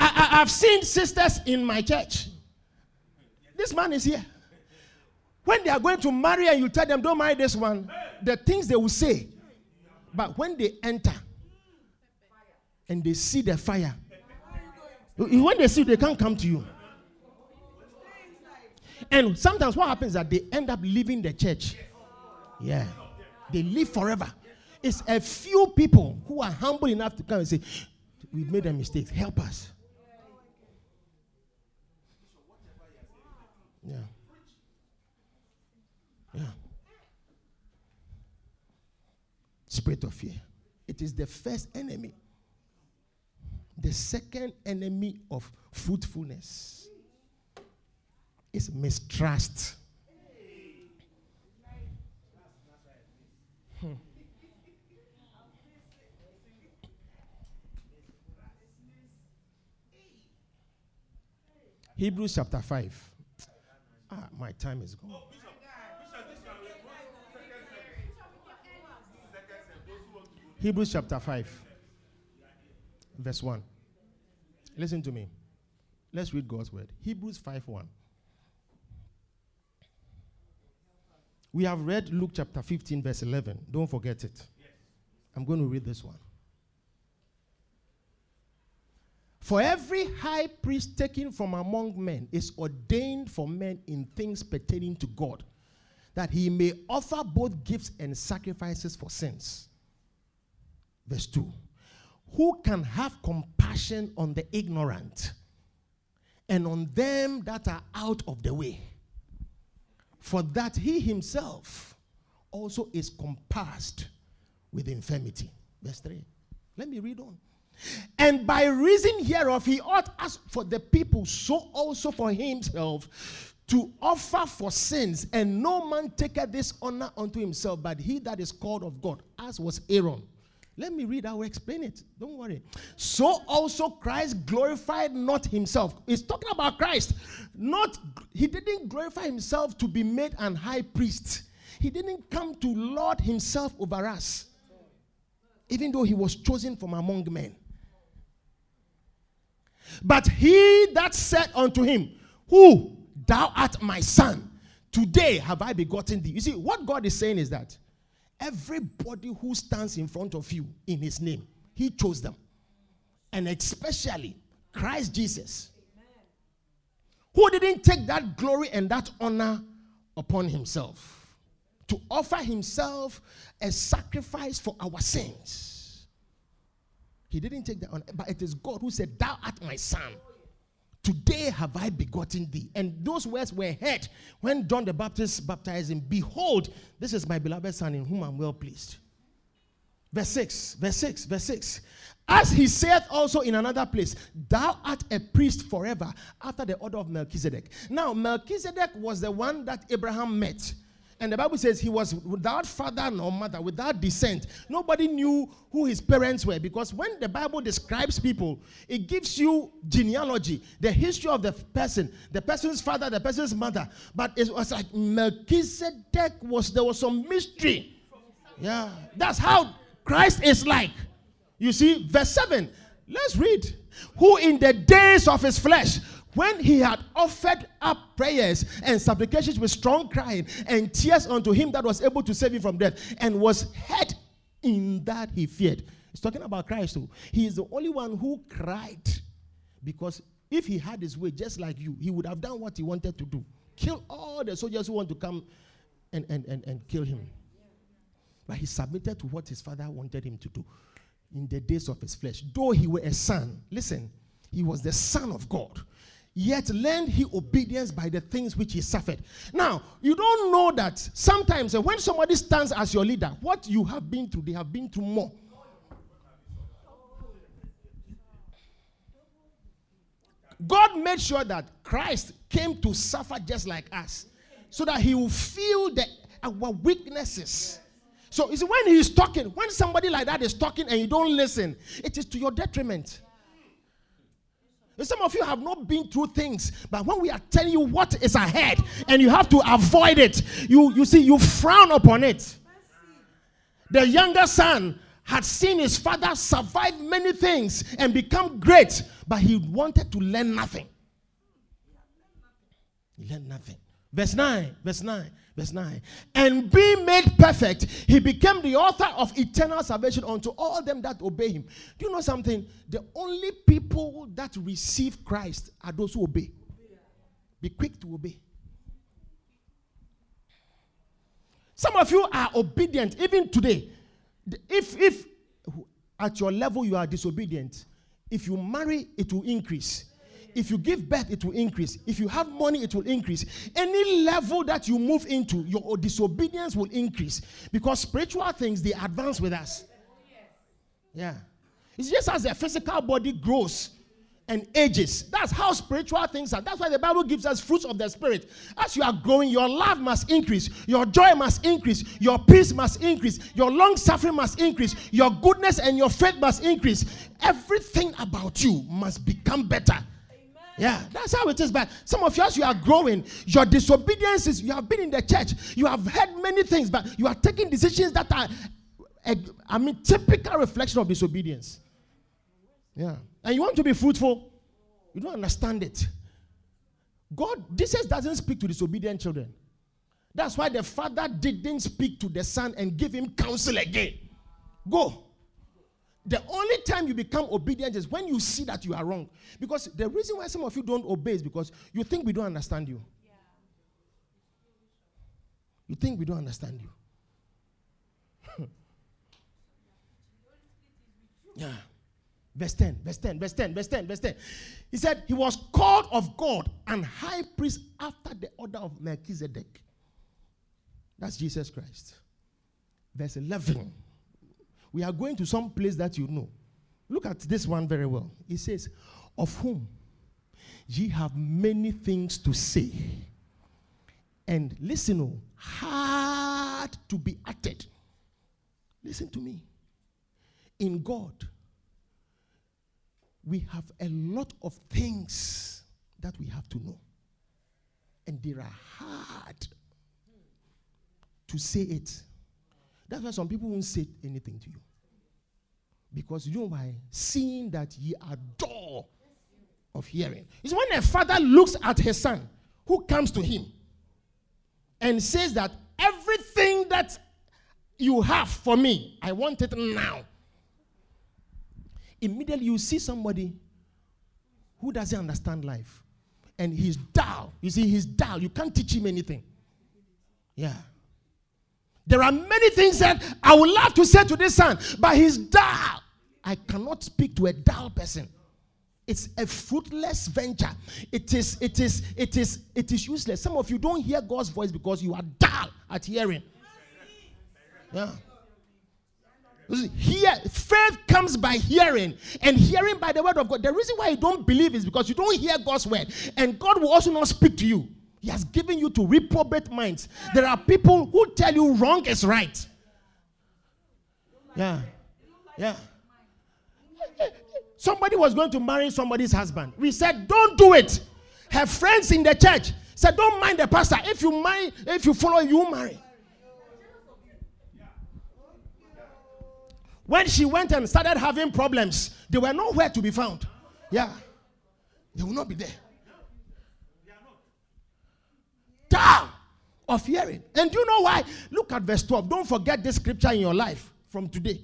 I, I, have seen sisters in my church. This man is here. When they are going to marry and you tell them, don't marry this one, the things they will say. But when they enter and they see the fire, when they see, they can't come to you. And sometimes what happens is that they end up leaving the church. Yeah. They live forever. It's a few people who are humble enough to come and say, We've made a mistake. Help us. Yeah. Yeah. Spirit of fear. It is the first enemy. The second enemy of fruitfulness is mistrust. Hmm. Hebrews chapter 5. Ah, my time is gone. Hebrews chapter 5, verse 1. Listen to me. Let's read God's word. Hebrews 5 1. We have read Luke chapter 15, verse 11. Don't forget it. I'm going to read this one. For every high priest taken from among men is ordained for men in things pertaining to God, that he may offer both gifts and sacrifices for sins. Verse 2 Who can have compassion on the ignorant and on them that are out of the way? For that he himself also is compassed with infirmity. Verse 3. Let me read on. And by reason hereof, he ought as for the people, so also for himself, to offer for sins. And no man taketh this honor unto himself, but he that is called of God, as was Aaron. Let me read, I will explain it. Don't worry. So also Christ glorified not himself. He's talking about Christ. Not he didn't glorify himself to be made an high priest. He didn't come to lord himself over us. Even though he was chosen from among men. But he that said unto him, Who? Thou art my son. Today have I begotten thee. You see, what God is saying is that Everybody who stands in front of you in his name, he chose them. And especially Christ Jesus, who didn't take that glory and that honor upon himself to offer himself a sacrifice for our sins. He didn't take that on, but it is God who said, Thou art my son. Today have I begotten thee. And those words were heard when John the Baptist baptized him. Behold, this is my beloved son in whom I'm well pleased. Verse 6, verse 6, verse 6. As he saith also in another place, Thou art a priest forever after the order of Melchizedek. Now, Melchizedek was the one that Abraham met. And the Bible says he was without father nor mother, without descent. Nobody knew who his parents were because when the Bible describes people, it gives you genealogy, the history of the person, the person's father, the person's mother. But it was like Melchizedek was there was some mystery. Yeah, that's how Christ is like. You see, verse 7. Let's read. Who in the days of his flesh when he had offered up prayers and supplications with strong crying and tears unto him that was able to save him from death, and was heard in that he feared. He's talking about Christ too. He is the only one who cried because if he had his way just like you, he would have done what he wanted to do kill all the soldiers who want to come and, and, and, and kill him. But he submitted to what his father wanted him to do in the days of his flesh. Though he were a son, listen, he was the son of God yet learned he obedience by the things which he suffered. Now, you don't know that sometimes uh, when somebody stands as your leader, what you have been through, they have been through more. God made sure that Christ came to suffer just like us so that he will feel the, our weaknesses. So, see, when he's talking, when somebody like that is talking and you don't listen, it is to your detriment. Some of you have not been through things, but when we are telling you what is ahead and you have to avoid it, you, you see, you frown upon it. The younger son had seen his father survive many things and become great, but he wanted to learn nothing. He learned nothing. Verse 9, verse 9, verse 9. And being made perfect, he became the author of eternal salvation unto all them that obey him. Do you know something? The only people that receive Christ are those who obey. Be quick to obey. Some of you are obedient even today. If if at your level you are disobedient, if you marry, it will increase. If you give birth, it will increase. If you have money, it will increase. Any level that you move into, your disobedience will increase. Because spiritual things, they advance with us. Yeah. It's just as the physical body grows and ages. That's how spiritual things are. That's why the Bible gives us fruits of the Spirit. As you are growing, your love must increase, your joy must increase, your peace must increase, your long suffering must increase, your goodness and your faith must increase. Everything about you must become better. Yeah, that's how it is. But some of you, as you are growing, your disobedience is you have been in the church, you have heard many things, but you are taking decisions that are, eh, I mean, typical reflection of disobedience. Yeah. And you want to be fruitful, you don't understand it. God, Jesus doesn't speak to disobedient children. That's why the father didn't speak to the son and give him counsel again. Go. The only time you become obedient is when you see that you are wrong. Because the reason why some of you don't obey is because you think we don't understand you. You think we don't understand you. yeah. Verse 10, verse 10, verse 10, verse 10, verse 10. He said, He was called of God and high priest after the order of Melchizedek. That's Jesus Christ. Verse 11 we are going to some place that you know. Look at this one very well. It says, Of whom ye have many things to say. And listen, oh, hard to be uttered. Listen to me. in God, we have a lot of things that we have to know. And they are hard to say it. That's why some people won't say anything to you. Because you know why? Seeing that ye are dull of hearing. It's when a father looks at his son who comes to him and says that everything that you have for me, I want it now. Immediately you see somebody who doesn't understand life and he's dull. You see, he's dull. You can't teach him anything. Yeah. There are many things that I would love to say to this son, but he's dull. I cannot speak to a dull person. It's a fruitless venture. It is, it is, it is, it is useless. Some of you don't hear God's voice because you are dull at hearing. Yeah. Hear, faith comes by hearing, and hearing by the word of God. The reason why you don't believe is because you don't hear God's word, and God will also not speak to you. He has given you to reprobate minds. There are people who tell you wrong is right. Yeah. Yeah. Somebody was going to marry somebody's husband. We said, Don't do it. Her friends in the church said, Don't mind the pastor. If you marry, if you follow, you marry. When she went and started having problems, they were nowhere to be found. Yeah. They will not be there. Of hearing. And do you know why? Look at verse 12. Don't forget this scripture in your life from today.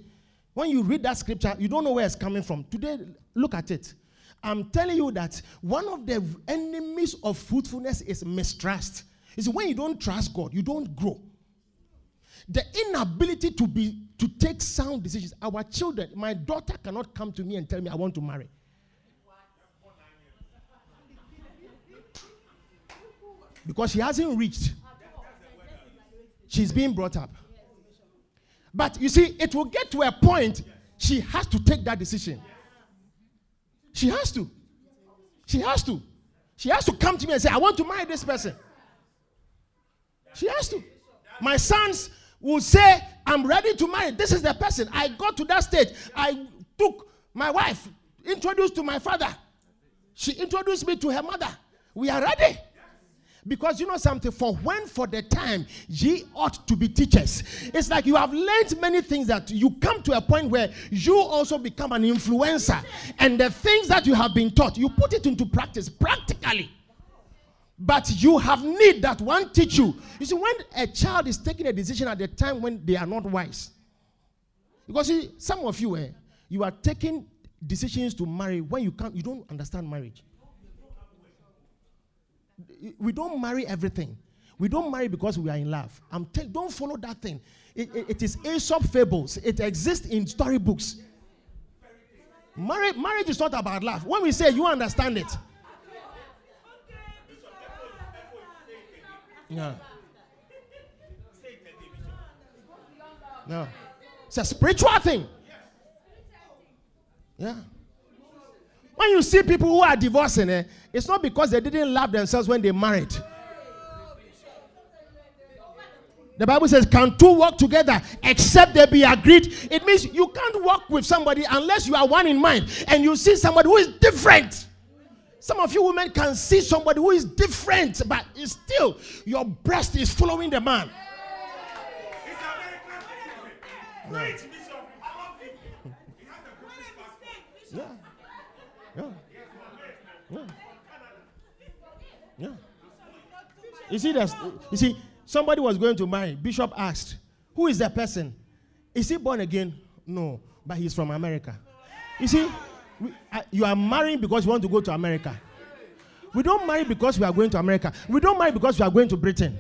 When you read that scripture, you don't know where it's coming from. Today, look at it. I'm telling you that one of the enemies of fruitfulness is mistrust. Is when you don't trust God, you don't grow. The inability to be to take sound decisions. Our children, my daughter cannot come to me and tell me I want to marry. Because she hasn't reached. She's being brought up. But you see, it will get to a point she has to take that decision. She has to. She has to. She has to come to me and say, I want to marry this person. She has to. My sons will say, I'm ready to marry. This is the person. I got to that stage. I took my wife, introduced to my father. She introduced me to her mother. We are ready. Because you know something, for when for the time ye ought to be teachers. It's like you have learned many things that you come to a point where you also become an influencer. And the things that you have been taught, you put it into practice practically. But you have need that one teach you. You see, when a child is taking a decision at the time when they are not wise, because see, some of you, eh, you are taking decisions to marry when you can't, you don't understand marriage we don't marry everything. We don't marry because we are in love. I'm tell, don't follow that thing. It, it, it is Aesop fables. It exists in storybooks. Marriage, marriage is not about love. When we say you understand it. Yeah. No. It's a spiritual thing. Yeah. When you see people who are divorcing, eh, it's not because they didn't love themselves when they married. The Bible says, Can two walk together except they be agreed? It means you can't walk with somebody unless you are one in mind and you see somebody who is different. Some of you women can see somebody who is different, but still your breast is following the man. Yeah. Yeah. Yeah. You see, that? you see, somebody was going to marry. Bishop asked, Who is that person? Is he born again? No, but he's from America. You see, we, uh, you are marrying because you want to go to America. We don't marry because we are going to America. We don't marry because we are going to Britain.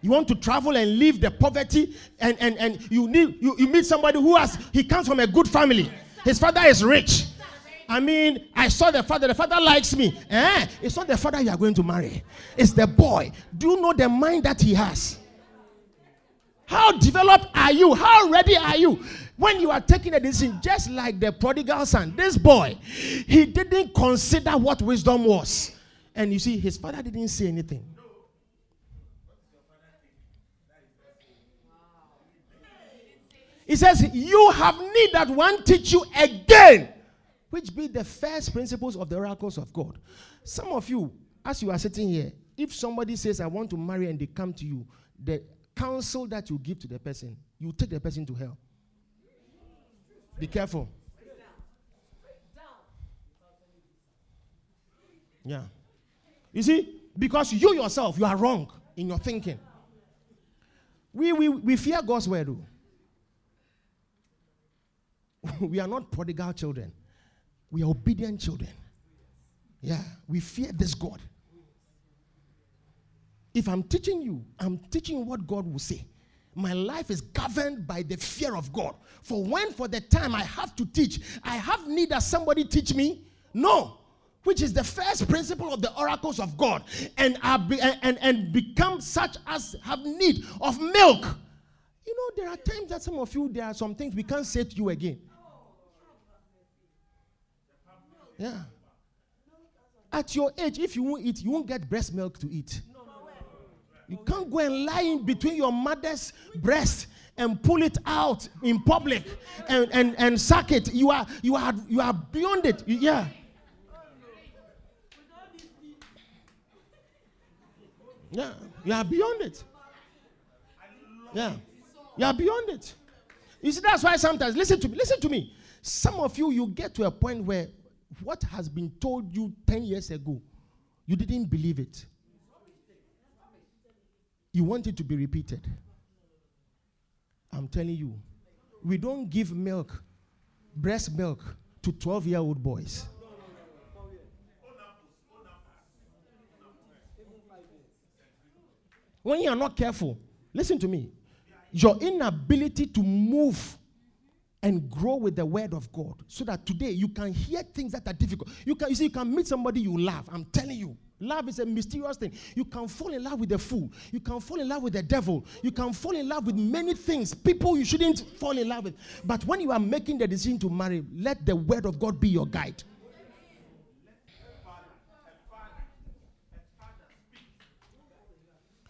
You want to travel and leave the poverty, and, and, and you need you, you meet somebody who has he comes from a good family. His father is rich. I mean, I saw the father. The father likes me. Eh? It's not the father you are going to marry. It's the boy. Do you know the mind that he has? How developed are you? How ready are you? When you are taking a decision, just like the prodigal son, this boy, he didn't consider what wisdom was. And you see, his father didn't say anything. He says, You have need that one teach you again, which be the first principles of the oracles of God. Some of you, as you are sitting here, if somebody says, I want to marry, and they come to you, the counsel that you give to the person, you take the person to hell. Be careful. Yeah. You see, because you yourself, you are wrong in your thinking. We, we, we fear God's word. we are not prodigal children. We are obedient children. Yeah, we fear this God. If I'm teaching you, I'm teaching what God will say. My life is governed by the fear of God. For when, for the time I have to teach, I have need that somebody teach me. No, which is the first principle of the oracles of God, and, be, and, and become such as have need of milk. You know, there are times that some of you, there are some things we can't say to you again. Yeah. At your age, if you won't eat, you won't get breast milk to eat. You can't go and lie in between your mother's breast and pull it out in public and, and, and suck it. You are you are you are beyond it. Yeah. Yeah. You are beyond it. Yeah. You are beyond it. You see, that's why sometimes listen to me, listen to me. Some of you you get to a point where what has been told you 10 years ago, you didn't believe it you want it to be repeated. I'm telling you, we don't give milk, breast milk, to 12 year old boys. When you are not careful, listen to me, your inability to move and grow with the word of God so that today you can hear things that are difficult. You can you see you can meet somebody you love. I'm telling you. Love is a mysterious thing. You can fall in love with a fool. You can fall in love with the devil. You can fall in love with many things. People you shouldn't fall in love with. But when you are making the decision to marry, let the word of God be your guide.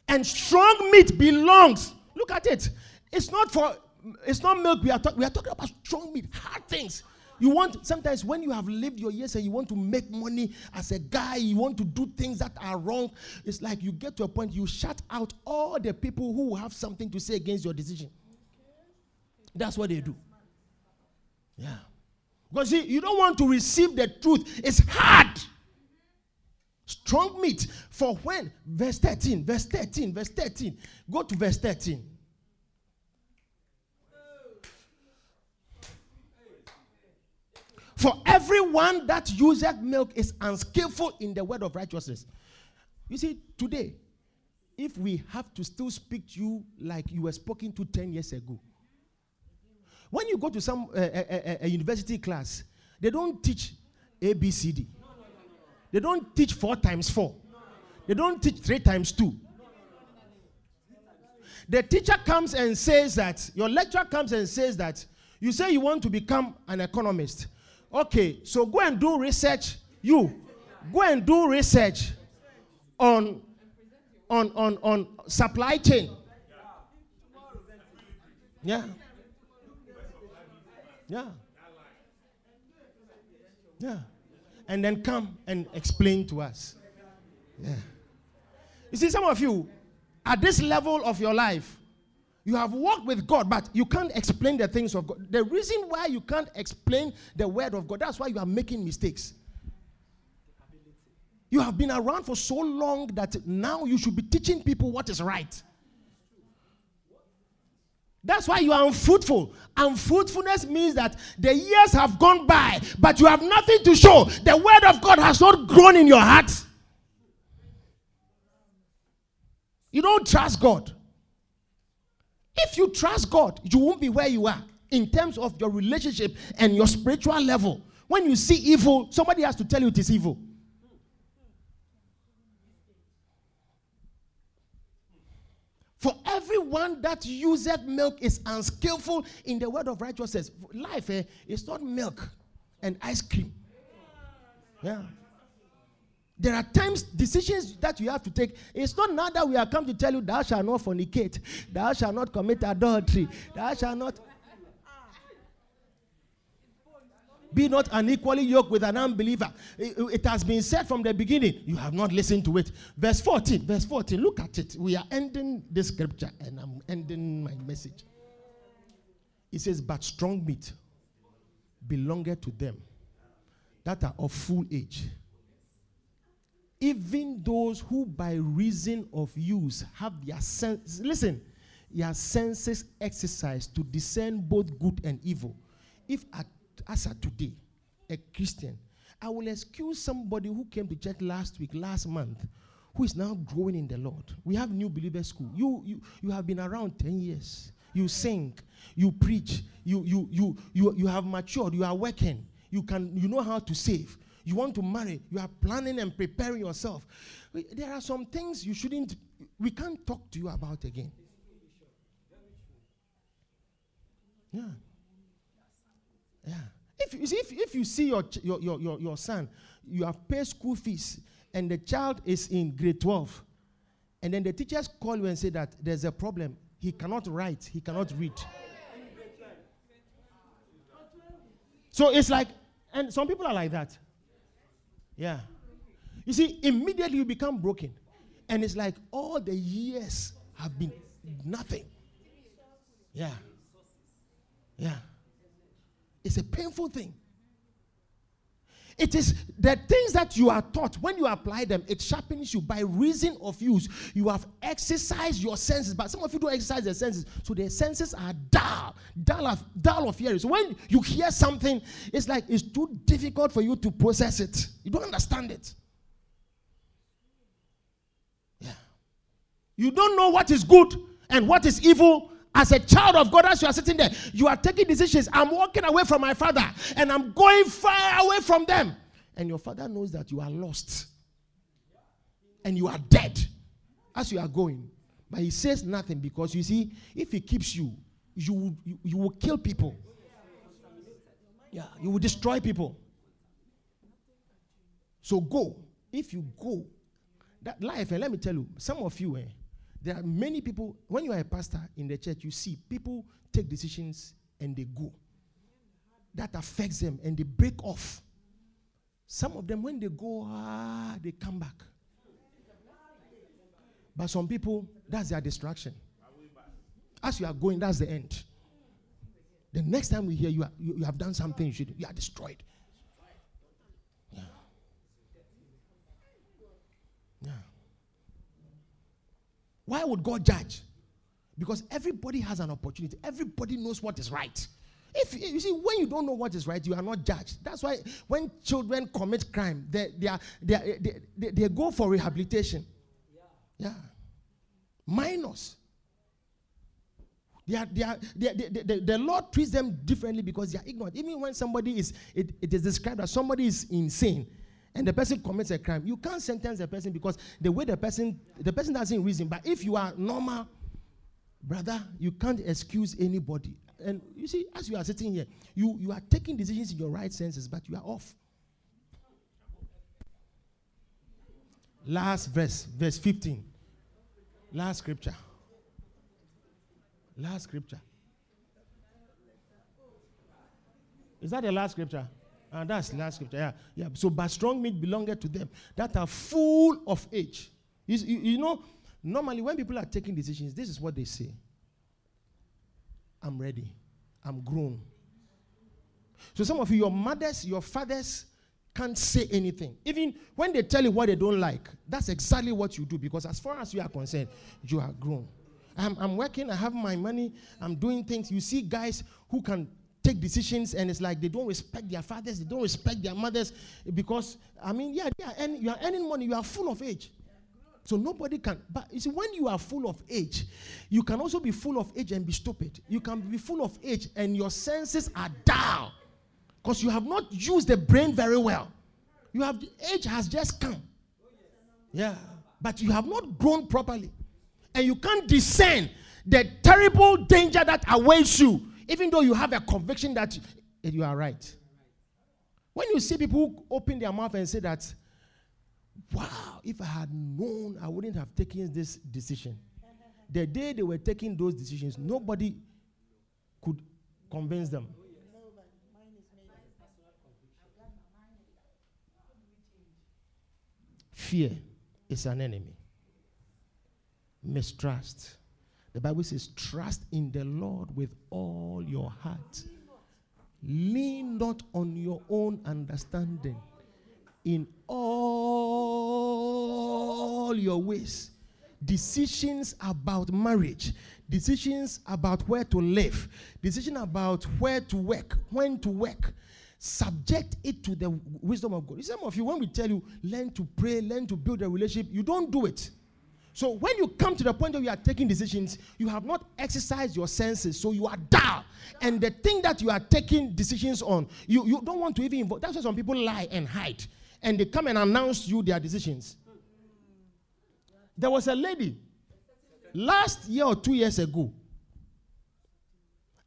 And strong meat belongs. Look at it. It's not for it's not milk we are talking we are talking about strong meat, hard things. You want, sometimes when you have lived your years and you want to make money as a guy, you want to do things that are wrong, it's like you get to a point, you shut out all the people who have something to say against your decision. That's what they do. Yeah. Because see, you don't want to receive the truth, it's hard. Strong meat for when? Verse 13, verse 13, verse 13. Go to verse 13. For everyone that useth milk is unskillful in the word of righteousness. You see, today, if we have to still speak to you like you were spoken to 10 years ago, when you go to some uh, a, a, university class, they don't teach ABCD. They don't teach four times four. They don't teach three times two. The teacher comes and says that, your lecturer comes and says that, you say you want to become an economist. Okay, so go and do research. You go and do research on on on on supply chain. Yeah. Yeah. Yeah. And then come and explain to us. Yeah. You see, some of you, at this level of your life, you have walked with God, but you can't explain the things of God. The reason why you can't explain the word of God, that's why you are making mistakes. You have been around for so long that now you should be teaching people what is right. That's why you are unfruitful. Unfruitfulness means that the years have gone by, but you have nothing to show. The word of God has not grown in your heart. You don't trust God. If you trust God, you won't be where you are in terms of your relationship and your spiritual level. When you see evil, somebody has to tell you it is evil. For everyone that uses milk is unskillful in the word of righteousness. Life eh, is not milk and ice cream. Yeah. There are times, decisions that you have to take. It's not now that we are come to tell you, thou shalt not fornicate, thou shalt not commit adultery, thou shalt not. Be not unequally yoked with an unbeliever. It, it, has been said from the beginning. You have not listened to it. Verse 14. Verse 14. Look at it. We are ending this scripture and I'm ending my message. It says, But strong meat belongeth to them that are of full age. Even those who by reason of use have their senses, listen, their senses exercised to discern both good and evil. If at, as at today, a Christian, I will excuse somebody who came to church last week, last month, who is now growing in the Lord. We have new believer school. You, you, you have been around 10 years. You sing, you preach, you, you, you, you, you have matured, you are working, you, can, you know how to save. You want to marry, you are planning and preparing yourself. There are some things you shouldn't, we can't talk to you about again. Yeah. Yeah. If you see, if, if you see your, your, your, your, your son, you have paid school fees, and the child is in grade 12, and then the teachers call you and say that there's a problem. He cannot write, he cannot read. So it's like, and some people are like that. Yeah. You see, immediately you become broken. And it's like all the years have been nothing. Yeah. Yeah. It's a painful thing. It is the things that you are taught when you apply them, it sharpens you by reason of use. You have exercised your senses, but some of you don't exercise their senses, so their senses are dull, dull of, dull of hearing. So when you hear something, it's like it's too difficult for you to process it. You don't understand it. Yeah. You don't know what is good and what is evil as a child of God, as you are sitting there, you are taking decisions. I'm walking away from my father and I'm going far away from them. And your father knows that you are lost and you are dead as you are going. But he says nothing because you see, if he keeps you, you, you, you will kill people. Yeah, you will destroy people. So go. If you go, that life, and let me tell you, some of you, eh, there are many people, when you are a pastor in the church, you see people take decisions and they go. That affects them and they break off. Some of them, when they go, ah, they come back. But some people, that's their distraction. As you are going, that's the end. The next time we hear you, are, you, you have done something, you, should, you are destroyed. Why would God judge? Because everybody has an opportunity. Everybody knows what is right. If you see, when you don't know what is right, you are not judged. That's why when children commit crime, they, they, are, they, are, they, they, they go for rehabilitation. Yeah. Minors. They are, they are, they, they, they, the Lord treats them differently because they are ignorant. Even when somebody is, it, it is described as somebody is insane, and the person commits a crime, you can't sentence the person because the way the person the person doesn't reason. But if you are normal, brother, you can't excuse anybody. And you see, as you are sitting here, you, you are taking decisions in your right senses, but you are off. Last verse, verse 15. Last scripture. Last scripture. Is that the last scripture? And uh, that's last scripture. Yeah. yeah. So, but strong meat belongeth to them that are full of age. You, you, you know, normally when people are taking decisions, this is what they say I'm ready. I'm grown. So, some of you, your mothers, your fathers, can't say anything. Even when they tell you what they don't like, that's exactly what you do because, as far as you are concerned, you are grown. I'm, I'm working, I have my money, I'm doing things. You see guys who can take decisions and it's like they don't respect their fathers, they don't respect their mothers because, I mean, yeah, they are you are earning money, you are full of age. So nobody can. But you see, when you are full of age, you can also be full of age and be stupid. You can be full of age and your senses are dull because you have not used the brain very well. You have the age has just come. Yeah, but you have not grown properly, and you can't discern the terrible danger that awaits you even though you have a conviction that eh, you are right. When you see people open their mouth and say that, wow, if I had known, I wouldn't have taken this decision. the day they were taking those decisions, nobody could convince them. Fear is an enemy. Mistrust the Bible says, Trust in the Lord with all your heart. Lean not on your own understanding. In all your ways, decisions about marriage, decisions about where to live, decision about where to work, when to work, subject it to the wisdom of God. Some of you, when we tell you learn to pray, learn to build a relationship, you don't do it. So when you come to the point where you are taking decisions, you have not exercised your senses, so you are dull. And the thing that you are taking decisions on, you, you don't want to even involve. That's why some people lie and hide. And they come and announce you their decisions. There was a lady last year or two years ago.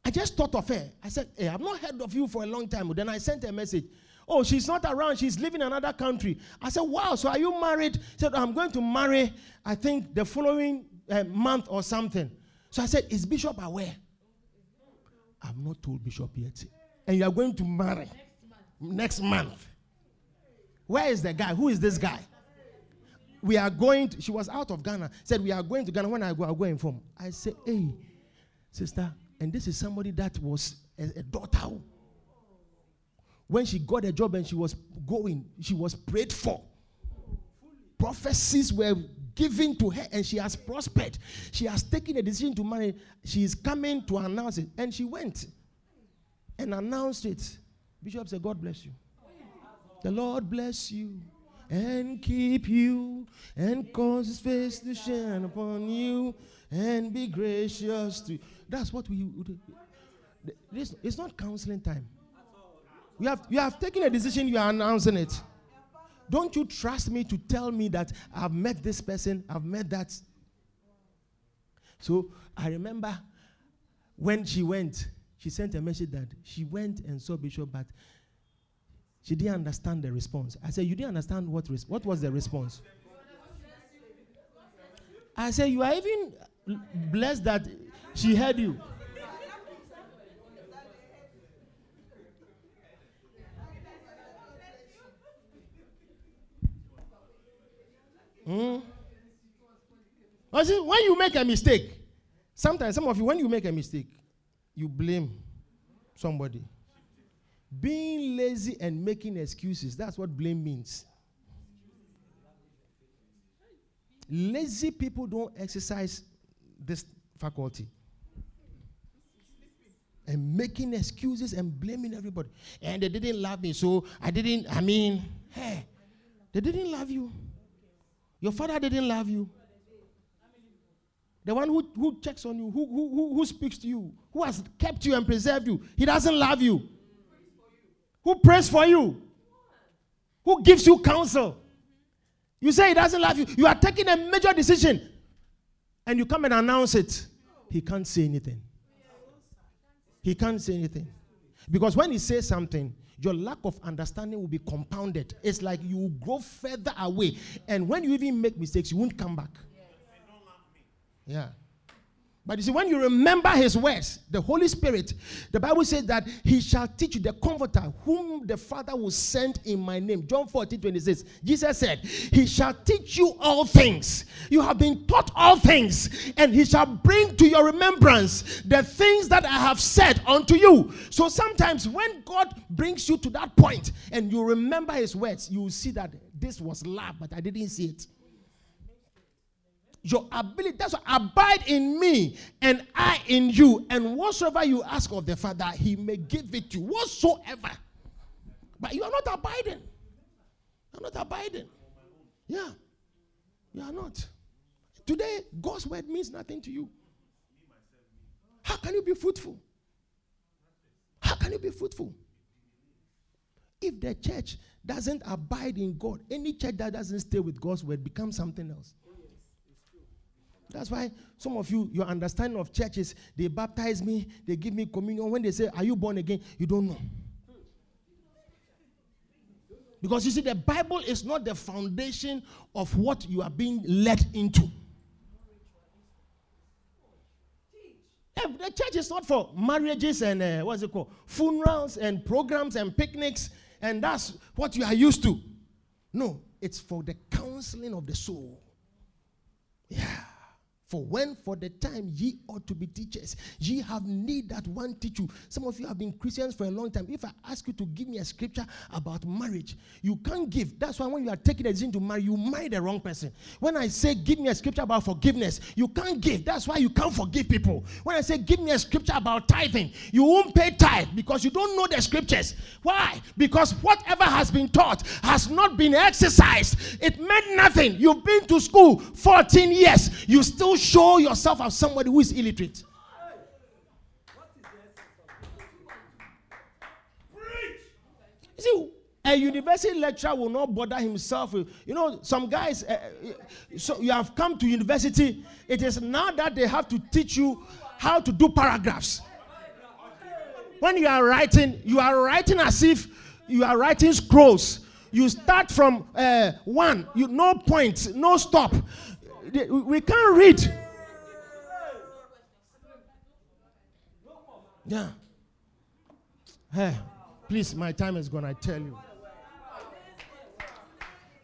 I just thought of her. I said, Hey, I've not heard of you for a long time. Then I sent a message. Oh, she's not around. She's living in another country. I said, Wow, so are you married? She said, I'm going to marry, I think, the following uh, month or something. So I said, Is Bishop aware? I've not told Bishop yet. And you are going to marry next month. Where is the guy? Who is this guy? We are going to, she was out of Ghana. Said, We are going to Ghana. When I go, I'll go inform. I said, Hey, sister, and this is somebody that was a, a daughter when she got a job and she was going, she was prayed for. Prophecies were given to her and she has prospered. She has taken a decision to marry. She is coming to announce it. And she went and announced it. Bishop said, God bless you. The Lord bless you and keep you and cause his face to shine upon you and be gracious to you. That's what we do. It's not counseling time. You have, you have taken a decision, you are announcing it. Don't you trust me to tell me that I've met this person, I've met that? So I remember when she went, she sent a message that she went and saw Bishop, but she didn't understand the response. I said, You didn't understand what, res- what was the response? I said, You are even blessed that she heard you. Hmm? See, when you make a mistake, sometimes some of you, when you make a mistake, you blame somebody. Being lazy and making excuses, that's what blame means. Lazy people don't exercise this faculty. And making excuses and blaming everybody. And they didn't love me, so I didn't, I mean, hey, they didn't love you. Your father didn't love you. The one who, who checks on you, who, who, who speaks to you, who has kept you and preserved you, he doesn't love you. Who prays for you? Who gives you counsel? You say he doesn't love you. You are taking a major decision and you come and announce it. He can't say anything. He can't say anything. Because when he says something, your lack of understanding will be compounded. It's like you will grow further away. And when you even make mistakes, you won't come back. Yeah. But you see, when you remember his words, the Holy Spirit, the Bible says that he shall teach you the comforter whom the Father will send in my name. John 14, 26. Jesus said, He shall teach you all things. You have been taught all things, and he shall bring to your remembrance the things that I have said unto you. So sometimes when God brings you to that point and you remember his words, you will see that this was love, but I didn't see it your ability. That's what abide in me and I in you. And whatsoever you ask of the Father, he may give it to you. Whatsoever. But you are not abiding. You're not abiding. Yeah. You are not. Today, God's word means nothing to you. How can you be fruitful? How can you be fruitful? If the church doesn't abide in God, any church that doesn't stay with God's word becomes something else. That's why some of you, your understanding of churches, they baptize me, they give me communion. When they say, Are you born again? You don't know. Because you see, the Bible is not the foundation of what you are being led into. The church is not for marriages and uh, what's it called? Funerals and programs and picnics, and that's what you are used to. No, it's for the counseling of the soul. Yeah. For when for the time ye ought to be teachers, ye have need that one teach you. Some of you have been Christians for a long time. If I ask you to give me a scripture about marriage, you can't give. That's why when you are taking a decision to marry, you marry the wrong person. When I say give me a scripture about forgiveness, you can't give. That's why you can't forgive people. When I say give me a scripture about tithing, you won't pay tithe because you don't know the scriptures. Why? Because whatever has been taught has not been exercised. It meant nothing. You've been to school 14 years. You still show yourself as somebody who is illiterate. You see, a university lecturer will not bother himself with, you know, some guys, uh, so you have come to university, it is now that they have to teach you how to do paragraphs. When you are writing, you are writing as if you are writing scrolls. You start from uh, one, you no point, no stop we can't read. Yeah. Hey, please, my time is gone, I tell you.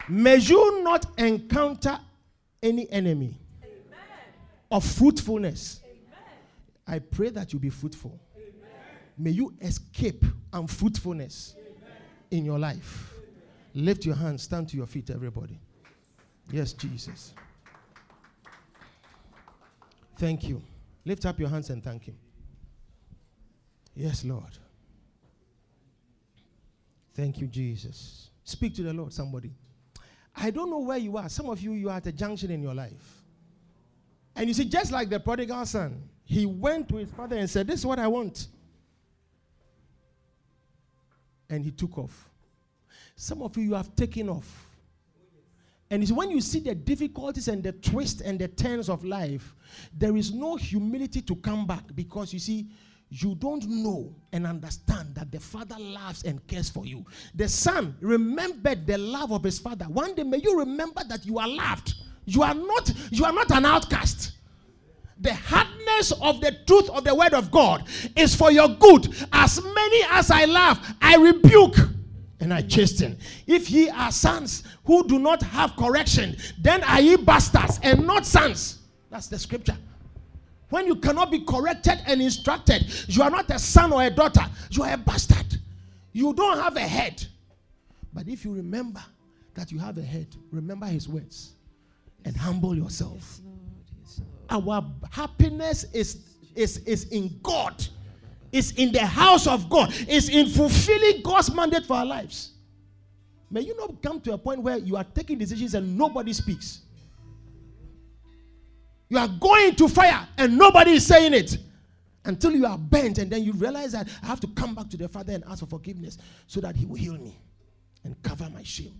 May you not encounter any enemy Amen. of fruitfulness. Amen. I pray that you be fruitful. Amen. May you escape unfruitfulness in your life. Lift your hands, stand to your feet, everybody. Yes, Jesus. Thank you. Lift up your hands and thank Him. Yes, Lord. Thank you, Jesus. Speak to the Lord, somebody. I don't know where you are. Some of you, you are at a junction in your life. And you see, just like the prodigal son, he went to his father and said, This is what I want. And he took off. Some of you, you have taken off. And it's when you see the difficulties and the twists and the turns of life, there is no humility to come back because you see, you don't know and understand that the father loves and cares for you. The son remembered the love of his father. One day may you remember that you are loved. You are not you are not an outcast. The hardness of the truth of the word of God is for your good. As many as I love, I rebuke and I chasten. If ye are sons who do not have correction, then are ye bastards and not sons. That's the scripture. When you cannot be corrected and instructed, you are not a son or a daughter, you are a bastard. You don't have a head. But if you remember that you have a head, remember his words and humble yourself. Our happiness is, is, is in God is in the house of God, is in fulfilling God's mandate for our lives. May you not come to a point where you are taking decisions and nobody speaks. You are going to fire and nobody is saying it until you are bent and then you realize that I have to come back to the Father and ask for forgiveness so that He will heal me and cover my shame.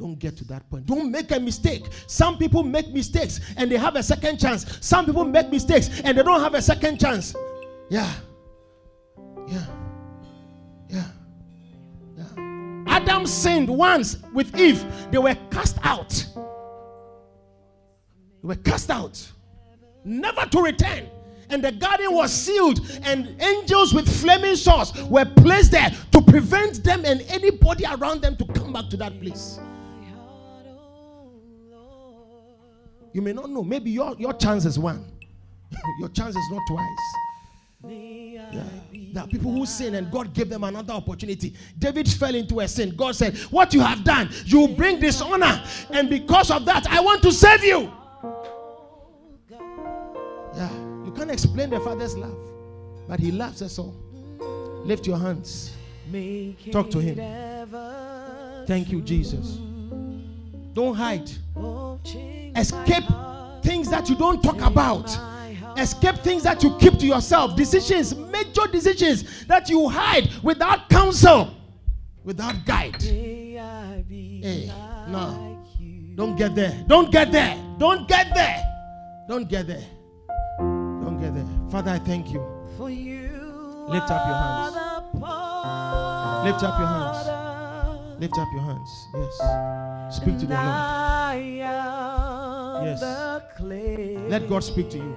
Don't get to that point. Don't make a mistake. Some people make mistakes and they have a second chance. Some people make mistakes and they don't have a second chance. Yeah. Yeah. Yeah. Yeah. Adam sinned once with Eve. They were cast out. They were cast out. Never to return. And the garden was sealed, and angels with flaming swords were placed there to prevent them and anybody around them to come back to that place. You may not know. Maybe your, your chance is one, your chance is not twice. Yeah. There are people who sin and God gave them another opportunity. David fell into a sin. God said, What you have done, you bring dishonor. And because of that, I want to save you. Yeah. You can't explain the Father's love, but He loves us all. Lift your hands. Talk to Him. Thank you, Jesus. Don't hide. Escape things that you don't talk about. Escape things that you keep to yourself. Decisions, major decisions that you hide without counsel, without guide. Hey, no. Don't get there. Don't get there. Don't get there. Don't get there. Don't get there. Father, I thank you. For you Lift up your hands. Lift up your hands. Lift up your hands. Yes. Speak to the Lord. Yes. Let God speak to you.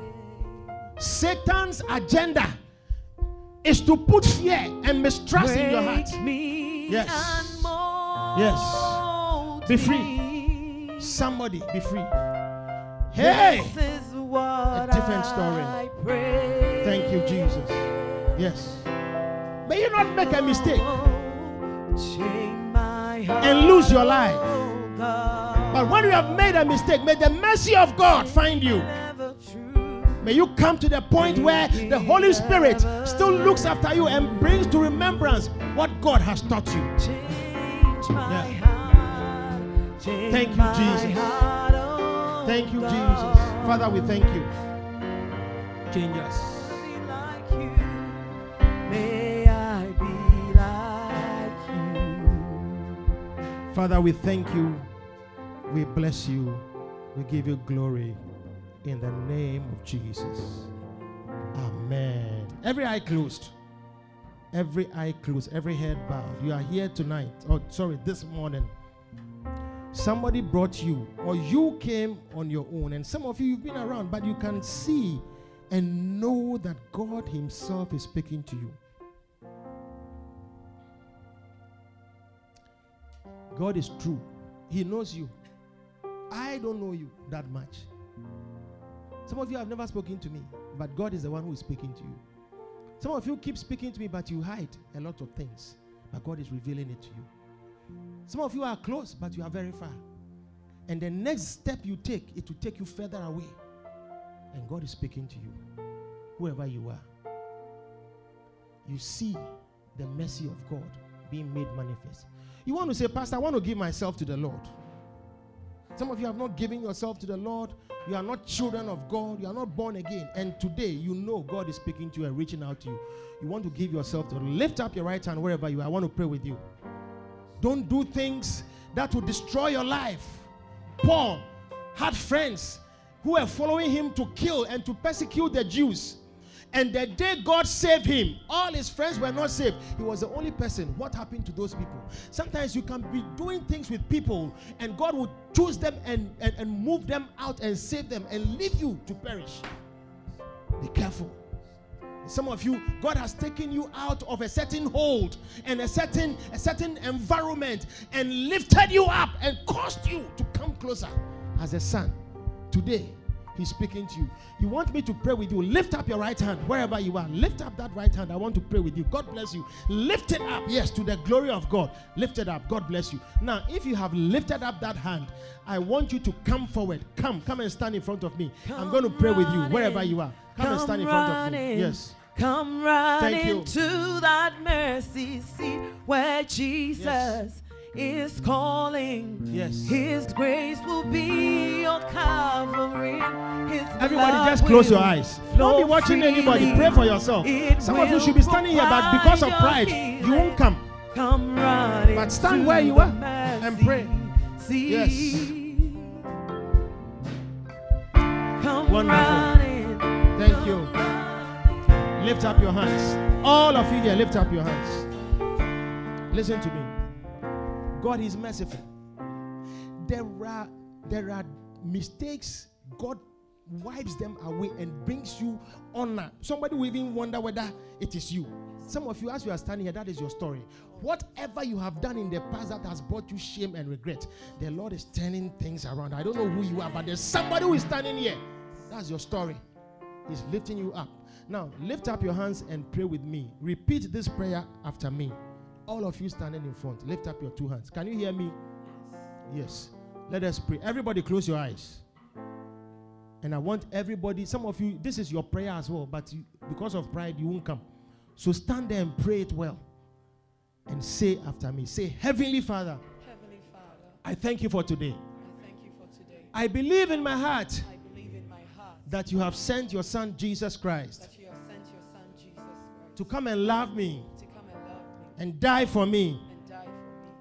Satan's agenda is to put fear and mistrust in your heart. Yes. Yes. Be free. Somebody be free. Hey! A different story. Thank you, Jesus. Yes. May you not make a mistake and lose your life. But when you have made a mistake, may the mercy of God find you. May you come to the point where the Holy Spirit still looks after you and brings to remembrance what God has taught you. Yeah. Thank you, Jesus. Thank you, Jesus. Father, we thank you. Change us. May I be like you. Father, we thank you. We bless you. We give you glory in the name of Jesus. Amen. Every eye closed. Every eye closed. Every head bowed. You are here tonight. Oh, sorry, this morning. Somebody brought you, or you came on your own. And some of you, you've been around, but you can see and know that God Himself is speaking to you. God is true. He knows you. I don't know you that much. Some of you have never spoken to me, but God is the one who is speaking to you. Some of you keep speaking to me, but you hide a lot of things, but God is revealing it to you. Some of you are close, but you are very far. And the next step you take, it will take you further away. And God is speaking to you, whoever you are. You see the mercy of God being made manifest. You want to say, Pastor, I want to give myself to the Lord. Some of you have not given yourself to the Lord. You are not children of God. You are not born again. And today, you know God is speaking to you and reaching out to you. You want to give yourself to Lift up your right hand wherever you are. I want to pray with you. Don't do things that will destroy your life. Paul had friends who were following him to kill and to persecute the Jews. And the day God saved him, all his friends were not saved. He was the only person. What happened to those people? Sometimes you can be doing things with people, and God will choose them and, and, and move them out and save them and leave you to perish. Be careful. Some of you, God has taken you out of a certain hold and a certain a certain environment and lifted you up and caused you to come closer as a son. Today, He's speaking to you. You want me to pray with you? Lift up your right hand wherever you are. Lift up that right hand. I want to pray with you. God bless you. Lift it up. Yes, to the glory of God. Lift it up. God bless you. Now, if you have lifted up that hand, I want you to come forward. Come, come and stand in front of me. Come I'm going to pray with you wherever you are. Come, come and stand in front of me. Yes. Come running to that mercy seat where Jesus yes is calling. Yes. His grace will be your covering. His Everybody, just close your eyes. Don't be watching anybody. Pray for yourself. Some of you should be standing here, but because of pride, you won't come. Come running. But stand where you are and pray. Yes. Come Wonderful. Thank you. Lift up your hands. All of you here, lift up your hands. Listen to me. God is merciful. There are there are mistakes God wipes them away and brings you honor. Somebody will even wonder whether it is you. Some of you, as you are standing here, that is your story. Whatever you have done in the past that has brought you shame and regret, the Lord is turning things around. I don't know who you are, but there's somebody who is standing here. That's your story. He's lifting you up. Now, lift up your hands and pray with me. Repeat this prayer after me. All of you standing in front, lift up your two hands. Can you hear me? Yes. Let us pray. Everybody, close your eyes. And I want everybody, some of you, this is your prayer as well, but you, because of pride, you won't come. So stand there and pray it well. And say after me, say, Heavenly Father, Heavenly Father, I thank you for today. I thank you for today. I believe in my heart I believe in my heart that you have sent your Son, Jesus Christ, that you have sent your Son Jesus Christ to come and love me and love me and die for me and for me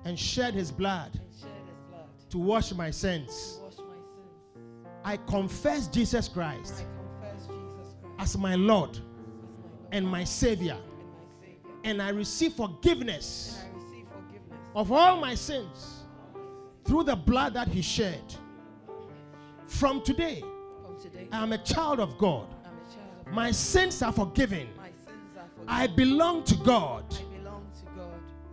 and shed his blood shed His blood to wash my to sins. wash my sins. I confess Jesus Christ confess Jesus Christ as my Lord as my Lord and my Savior, and my Savior, and I receive forgiveness I receive forgiveness of all my sins through the blood that He shed. From today, from today. I am a child of God. Child of My sins are forgiven. my sins are forgiven. I belong to God. I belong to God.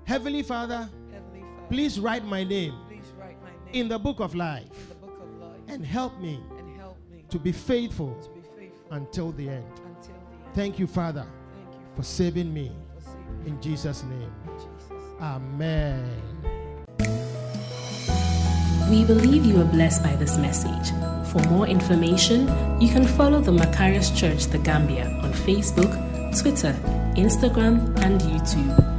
Heavenly Father, Heavenly Father, Please write my name Please write my name in the book of life in the book of life and help me and help me to be faithful to be faithful until the end. until the end. Thank you, Father, Thank you for saving me. for saving In Jesus' name. Jesus. Amen. We believe you are blessed by this message. For more information, you can follow the Macarius Church The Gambia on Facebook, Twitter, Instagram, and YouTube.